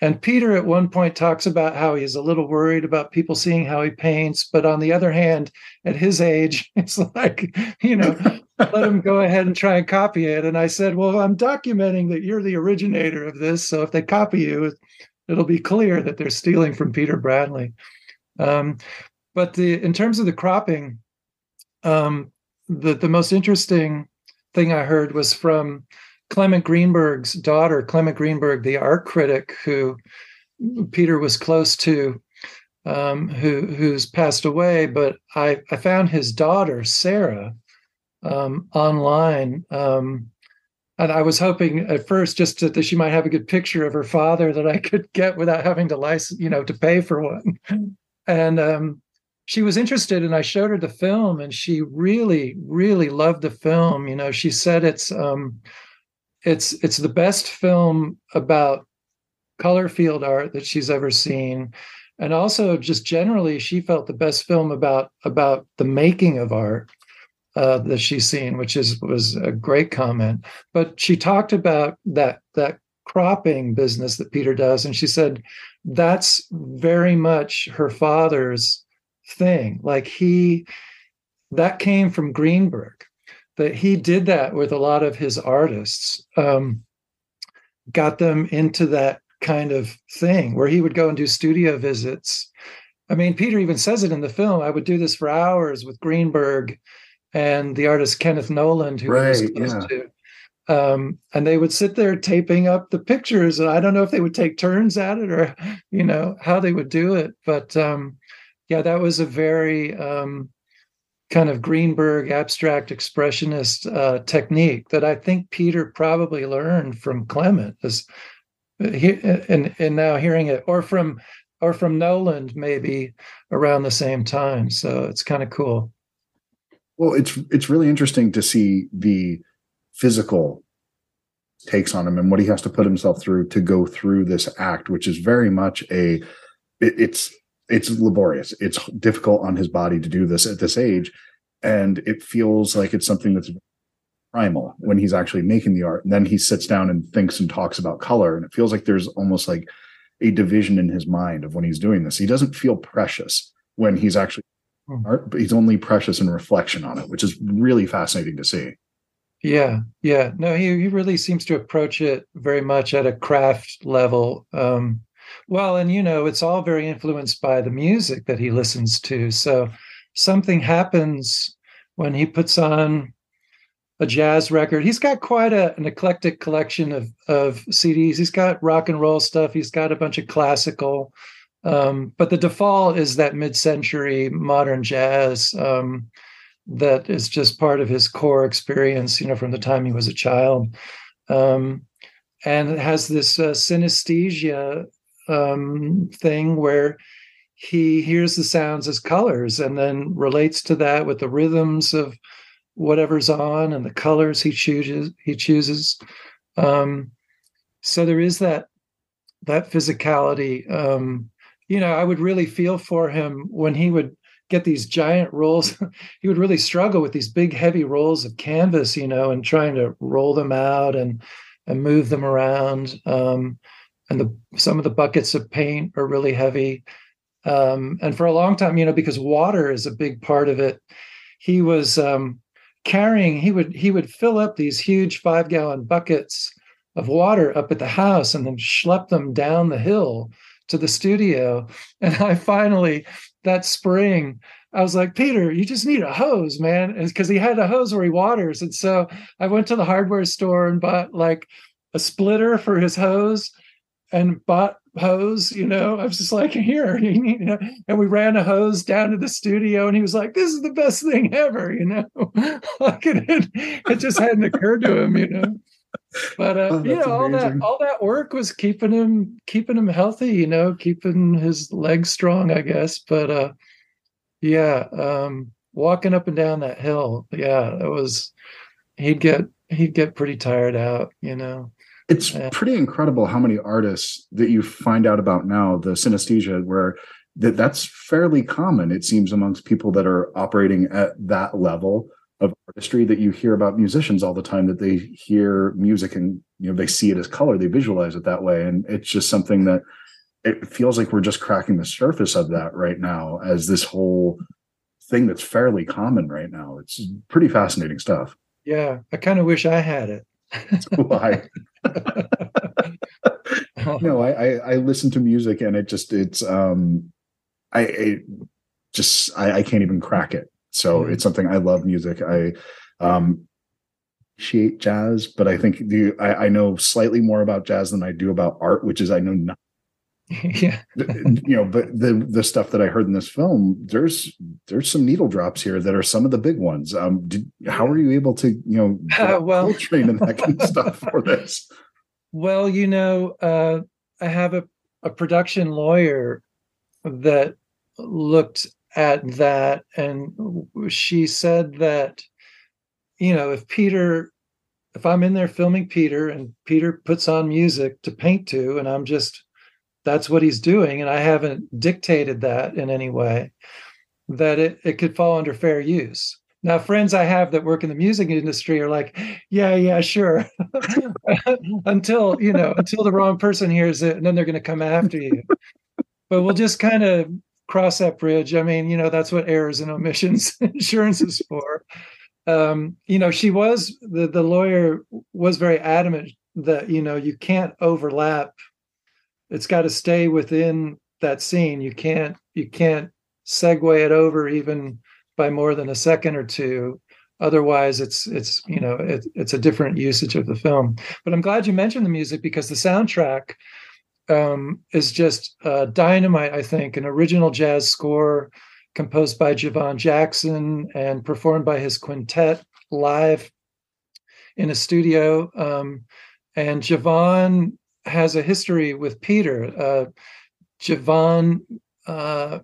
and Peter at one point talks about how he's a little worried about people seeing how he paints. But on the other hand, at his age, it's like, you know, let him go ahead and try and copy it. And I said, well, I'm documenting that you're the originator of this. So if they copy you, it'll be clear that they're stealing from Peter Bradley. Um, but the in terms of the cropping, um, the, the most interesting thing I heard was from Clement Greenberg's daughter, Clement Greenberg, the art critic who Peter was close to, um, who who's passed away. But I, I found his daughter, Sarah, um, online. Um, and I was hoping at first just to, that she might have a good picture of her father that I could get without having to license, you know, to pay for one. and um, she was interested, and I showed her the film, and she really, really loved the film. You know, she said it's um, it's it's the best film about color field art that she's ever seen. And also just generally she felt the best film about about the making of art uh, that she's seen which is was a great comment. But she talked about that that cropping business that peter does and she said that's very much her father's thing. Like he that came from greenberg that he did that with a lot of his artists, um, got them into that kind of thing where he would go and do studio visits. I mean, Peter even says it in the film. I would do this for hours with Greenberg and the artist Kenneth Noland, who right, was close yeah. to. Um, and they would sit there taping up the pictures. And I don't know if they would take turns at it or, you know, how they would do it. But um, yeah, that was a very um, kind of Greenberg abstract expressionist uh, technique that I think Peter probably learned from Clement is uh, he, and and now hearing it or from or from Noland maybe around the same time. So it's kind of cool. Well, it's it's really interesting to see the physical takes on him and what he has to put himself through to go through this act, which is very much a it, it's it's laborious. It's difficult on his body to do this at this age. And it feels like it's something that's primal when he's actually making the art. And then he sits down and thinks and talks about color. And it feels like there's almost like a division in his mind of when he's doing this. He doesn't feel precious when he's actually hmm. art, but he's only precious in reflection on it, which is really fascinating to see. Yeah, yeah. No, he he really seems to approach it very much at a craft level. Um, well, and you know, it's all very influenced by the music that he listens to. So something happens when he puts on a jazz record. He's got quite a, an eclectic collection of of CDs. He's got rock and roll stuff. He's got a bunch of classical. Um, but the default is that mid-century modern jazz um, that is just part of his core experience, you know, from the time he was a child. Um, and it has this uh, synesthesia um, thing where he hears the sounds as colors and then relates to that with the rhythms of whatever's on and the colors he chooses he chooses. Um, so there is that that physicality. Um, you know i would really feel for him when he would get these giant rolls. He would really struggle with these big heavy rolls of canvas you know and trying to roll them out and and move them around. Um, and the some of the buckets of paint are really heavy. Um, and for a long time you know because water is a big part of it he was um, carrying he would he would fill up these huge five gallon buckets of water up at the house and then schlep them down the hill to the studio. And i finally that spring i was like peter you just need a hose man. Because he had a hose where he waters. And so i went to the hardware store and bought like a splitter for his hose and bought hose, you know. I was just like, here, you know? and we ran a hose down to the studio, and he was like, "This is the best thing ever," you know. like it, it just hadn't occurred to him, you know. But uh, oh, you know, all that all that work was keeping him keeping him healthy, you know, keeping his legs strong, I guess. But uh, yeah, um, walking up and down that hill, yeah, it was. He'd get he'd get pretty tired out, you know. It's pretty incredible how many artists that you find out about now, the synesthesia, where that that's fairly common, it seems, amongst people that are operating at that level of artistry that you hear about musicians all the time that they hear music and you know they see it as color they visualize it that way. And it's just something that it feels like we're just cracking the surface of that right now as this whole thing that's fairly common right now. It's pretty fascinating stuff. Yeah i kind of wish i had it why no, I, I, I listen to music and it just it's um I it just I, I can't even crack it. So mm-hmm. it's something I love music. I um appreciate jazz, but I think the I, I know slightly more about jazz than I do about art, which is I know. yeah. You know but the the stuff that i heard in this film there's there's some needle drops here that are some of the big ones. Um did, how are you able to you know uh, well train and that kind of stuff for this? Well you know uh i have a, a production lawyer that looked at that and she said that you know if peter if i'm in there filming peter and peter puts on music to paint to and i'm just that's what he's doing and i haven't dictated that in any way that it, it could fall under fair use. Now friends i have that work in the music industry are like yeah yeah sure. Until you know until the wrong person hears it and then they're going to come after you. But we'll just kind of cross that bridge. I mean you know that's what errors and omissions insurance is for. Um, you know she was the, the lawyer was very adamant that you know you can't overlap it's got to stay within that scene. You can't you can't segue it over even by more than a second or two. Otherwise, it's it's you know it, it's a different usage of the film. But I'm glad you mentioned the music because the soundtrack um, is just uh, dynamite. I think an original jazz score composed by Javon Jackson and performed by his quintet live in a studio. Um, and Javon has a history with Peter. Uh, Javon, uh,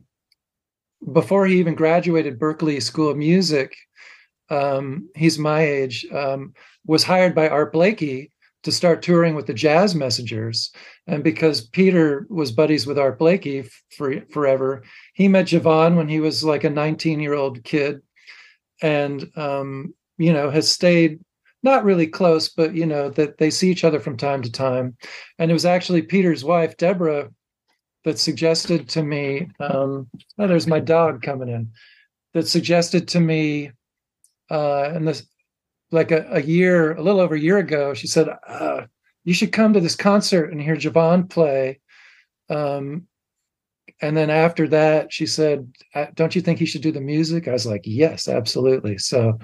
before he even graduated Berklee School of Music, um, he's my age, um, was hired by Art Blakey to start touring with the Jazz Messengers. And because Peter was buddies with Art Blakey for, forever, he met Javon when he was like a 19 year old kid and, um, you know, has stayed not really close, but you know that they see each other from time to time. And it was actually Peter's wife, Deborah, that suggested to me. Um, oh, there's my dog coming in. that suggested to me, uh, and this like a, a year, a little over a year ago, she said, uh, "You should come to this concert and hear Javon play." Um, and then after that, she said, uh, "Don't you think he should do the music?" I was like, "Yes, absolutely." So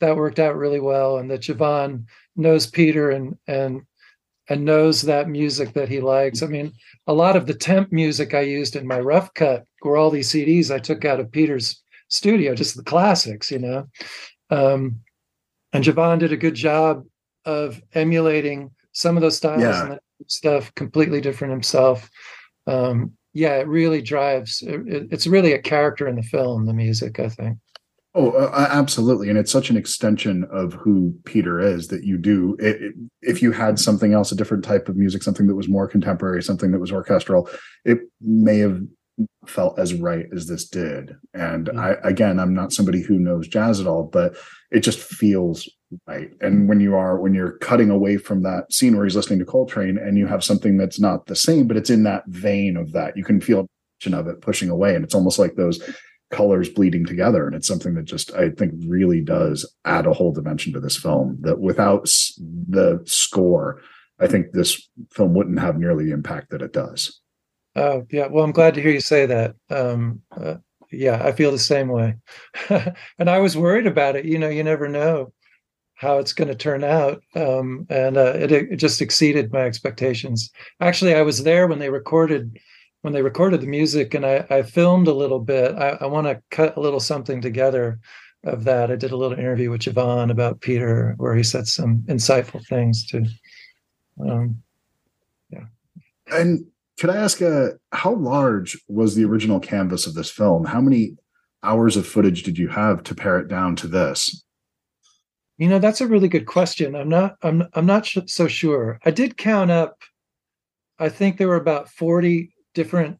that worked out really well, and that Javon knows Peter and and and knows that music that he likes. I mean, a lot of the temp music I used in my rough cut were all these CDs I took out of Peter's studio, just the classics, you know. Um, and Javon did a good job of emulating some of those styles yeah. and stuff completely different himself. Um, yeah, it really drives. It, it's really a character in the film, the music. I think. Oh, uh, absolutely, and it's such an extension of who Peter is that you do. It, it, if you had something else, a different type of music, something that was more contemporary, something that was orchestral, it may have felt as right as this did. And mm-hmm. I, again, I'm not somebody who knows jazz at all, but it just feels right. And when you are when you're cutting away from that scene where he's listening to Coltrane, and you have something that's not the same, but it's in that vein of that, you can feel of it pushing away, and it's almost like those colors bleeding together. And it's something that just i think really does add a whole dimension to this film that without the score i think this film wouldn't have nearly the impact that it does. Oh yeah. Well i'm glad to hear you say that. Um, uh, yeah i feel the same way. And i was worried about it. You know you never know how it's going to turn out. Um, and uh, it, it just exceeded my expectations. Actually i was there when they recorded when they recorded the music and I, I filmed a little bit. I, I want to cut a little something together of that. I did a little interview with Javon about Peter where he said some insightful things to um, yeah. And could I ask uh, how large was the original canvas of this film? How many hours of footage did you have to pare it down to this? You know, that's a really good question. I'm not I'm I'm not sh- so sure. I did count up I think there were about 40 different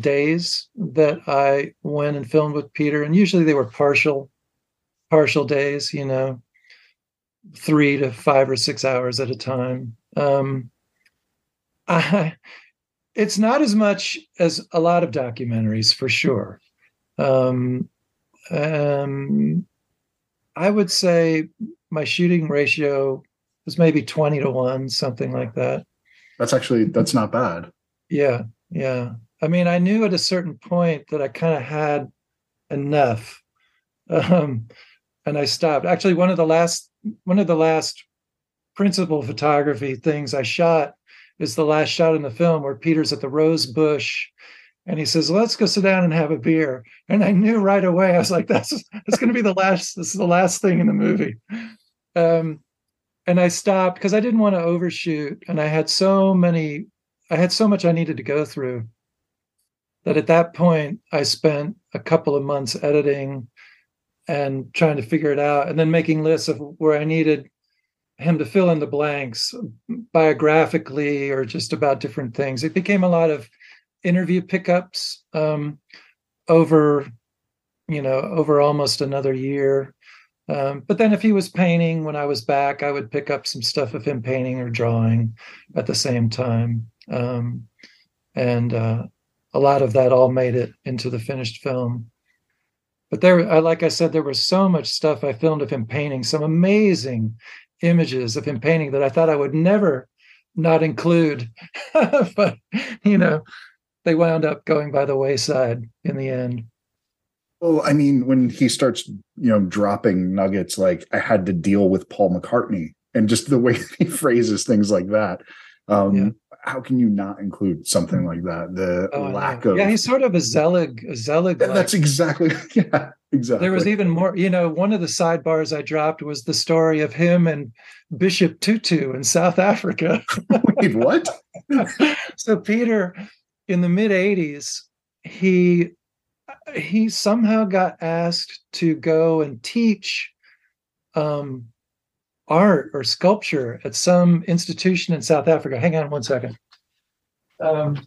days that I went and filmed with Peter, and usually they were partial, partial days. You know, three to five or six hours at a time. Um, I, it's not as much as a lot of documentaries for sure. Um, um, I would say my shooting ratio was maybe 20 to 1 something like that that's actually that's not bad yeah yeah. I mean, I knew at a certain point that I kind of had enough. Um, and I stopped. Actually, one of the last one of the last principal photography things I shot is the last shot in the film where Peter's at the rose bush and he says, Let's go sit down and have a beer. And I knew right away, I was like, that's that's gonna be the last, this is the last thing in the movie. Um, and I stopped because I didn't want to overshoot. And I had so many I had so much I needed to go through that at that point I spent a couple of months editing and trying to figure it out and then making lists of where I needed him to fill in the blanks biographically or just about different things. It became a lot of interview pickups um, over, you know, over almost another year. Um, but then if he was painting when I was back, I would pick up some stuff of him painting or drawing at the same time. Um, and uh, a lot of that all made it into the finished film. But there, like I said, there was so much stuff I filmed of him painting, some amazing images of him painting that I thought I would never not include. but, you know, they wound up going by the wayside in the end. Well, I mean, when he starts, you know, dropping nuggets like I had to deal with Paul McCartney and just the way he phrases things like that. Um, yeah how can you not include something like that? The oh, lack of yeah, he's sort of a Zelig, a Zelig. That's exactly yeah, exactly. There was even more. You know, one of the sidebars I dropped was the story of him and Bishop Tutu in South Africa. Wait, what? so Peter, in the mid '80s, he he somehow got asked to go and teach um, art or sculpture at some institution in South Africa. Hang on one second. Um,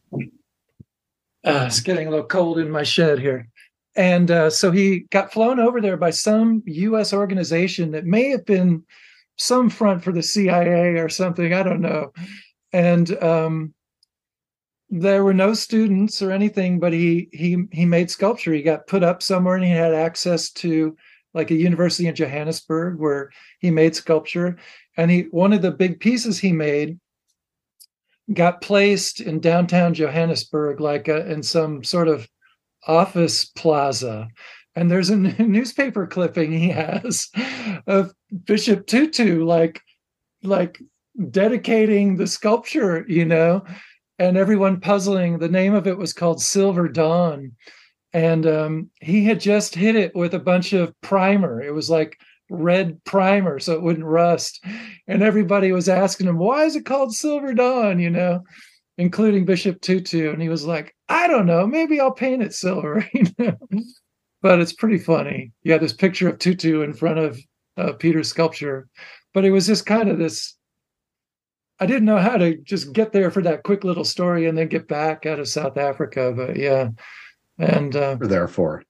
uh, it's getting a little cold in my shed here. And uh, so he got flown over there by some US organization that may have been some front for the CIA or something. I don't know. And um, there were no students or anything, but he he he made sculpture. He got put up somewhere, and he had access to like a university in Johannesburg where he made sculpture. And he one of the big pieces he made got placed in downtown Johannesburg, like a, in some sort of office plaza. And there's a newspaper clipping he has of Bishop Tutu, like like dedicating the sculpture, you know, and everyone puzzling. The name of it was called Silver Dawn. And um, he had just hit it with a bunch of primer. It was like red primer so it wouldn't rust. And everybody was asking him, why is it called Silver Dawn? You know, including Bishop Tutu. And he was like, I don't know, maybe I'll paint it silver. you know? But it's pretty funny. Yeah, this picture of Tutu in front of uh, Peter's sculpture. But it was just kind of this I didn't know how to just get there for that quick little story and then get back out of South Africa. But yeah, and uh, there for.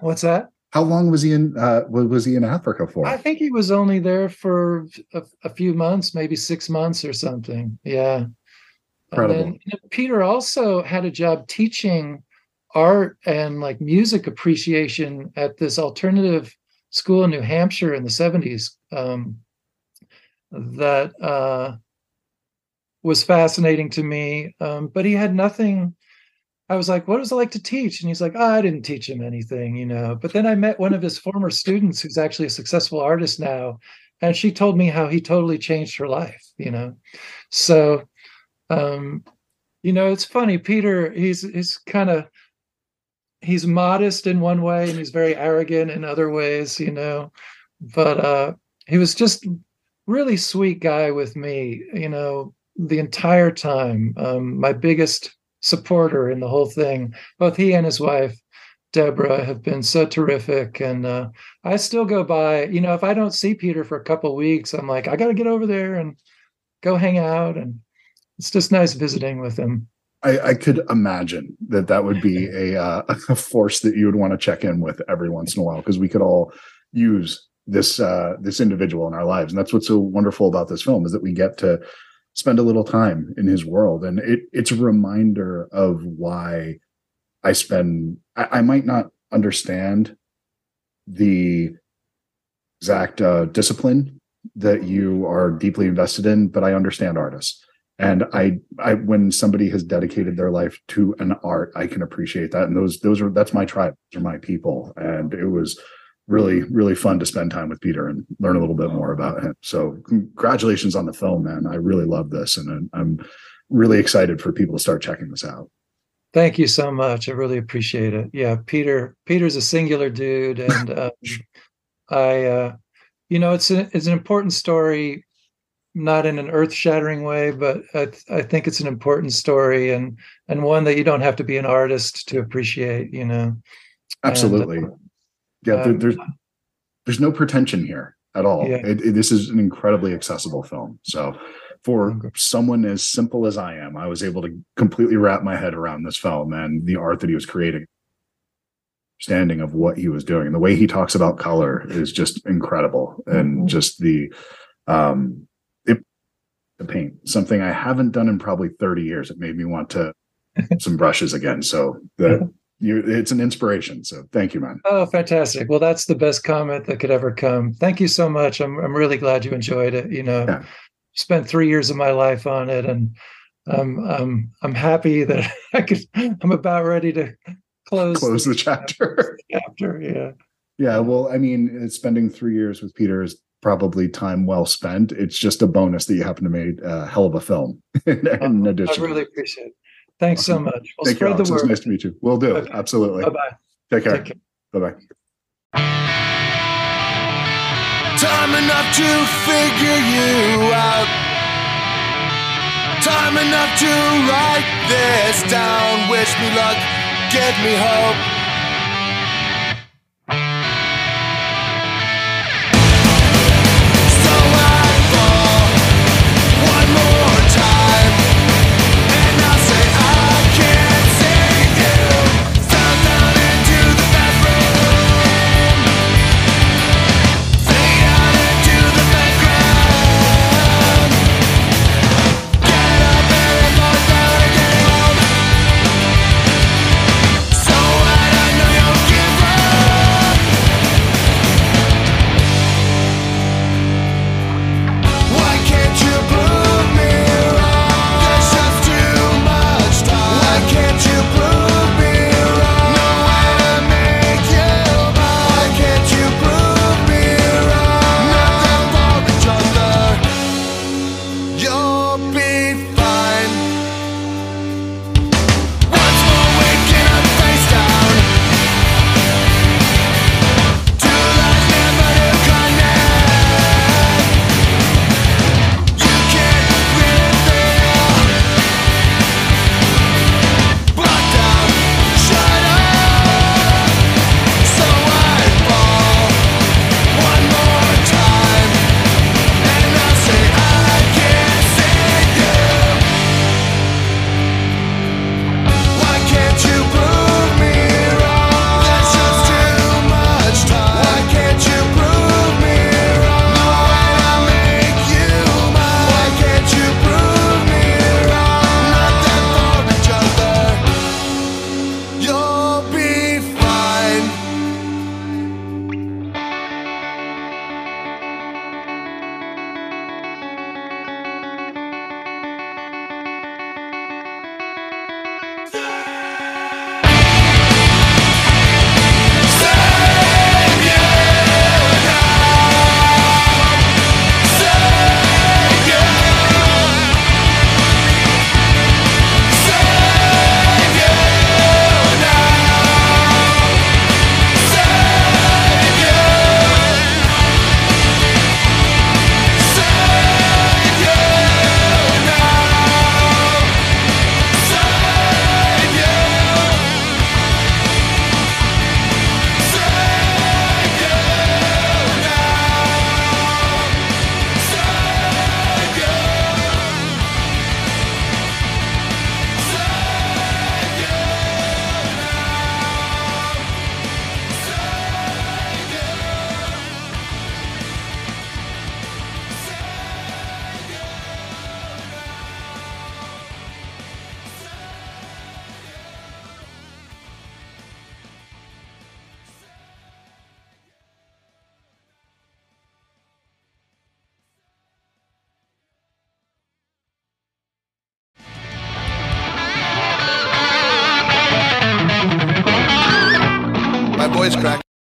What's that? How long was he in? Uh, was he in Africa for? I think he was only there for a, a few months, maybe six months or something. Yeah, incredible. Then, Peter also had a job teaching art and like music appreciation at this alternative school in New Hampshire in the seventies. Um, that uh, was fascinating to me. Um, but he had nothing. I was like, what was it like to teach? And he's like, oh, I didn't teach him anything, you know. But then I met one of his former students who's actually a successful artist now. And she told me how he totally changed her life, you know. So, um, you know, it's funny. Peter, he's he's kind of he's modest in one way and he's very arrogant in other ways, you know. But uh, he was just really sweet guy with me. You know, the entire time. Um, my biggest supporter in the whole thing. Both he and his wife, Deborah, have been so terrific. And uh, I still go by, you know, if I don't see Peter for a couple weeks, I'm like, I got to get over there and go hang out. And it's just nice visiting with him. I, I could imagine that that would be a, uh, a force that you would want to check in with every once in a while because we could all use this uh, this individual in our lives, and that's what's so wonderful about this film is that we get to spend a little time in his world. And it, it's a reminder of why i spend I, I might not understand the exact uh, discipline that you are deeply invested in but i understand artists. And I, I when somebody has dedicated their life to an art i can appreciate that. And those those are that's my tribe. Those are my people. And it was really really fun to spend time with peter and learn a little bit more about him. So congratulations on the film man. I really love this and i'm really excited for people to start checking this out. Thank you so much. I really appreciate it. Yeah peter peter's a singular dude and uh, i uh you know it's a, it's an important story not in an earth-shattering way but I, th- I think it's an important story and and one that you don't have to be an artist to appreciate you know? Absolutely and, uh, yeah um, there, there's there's no pretension here at all. Yeah. it, it, this is an incredibly accessible film. So for someone as simple as i am i was able to completely wrap my head around this film and the art that he was creating. Understanding of what he was doing the way he talks about color is just incredible and mm-hmm. just the um it, the paint something i haven't done in probably 30 years. It made me want to some brushes again. So the you it's an inspiration so thank you man oh fantastic well that's the best comment that could ever come thank you so much i'm, I'm really glad you enjoyed it you know yeah. spent three years of my life on it and um, I'm I'm happy that I could. I'm about ready to close close the, the chapter. chapter, yeah. Yeah, well, I mean, spending three years with Peter is probably time well spent. It's just a bonus that you happen to make a hell of a film. in, in addition, I really appreciate it. Thanks so much. We'll Thank spread you, the word. It's nice to meet you. We'll do. Okay. Absolutely. Bye-bye. Take care. care. Bye-bye. Time enough to figure you out. Time enough to write this down. Wish me luck, give me hope.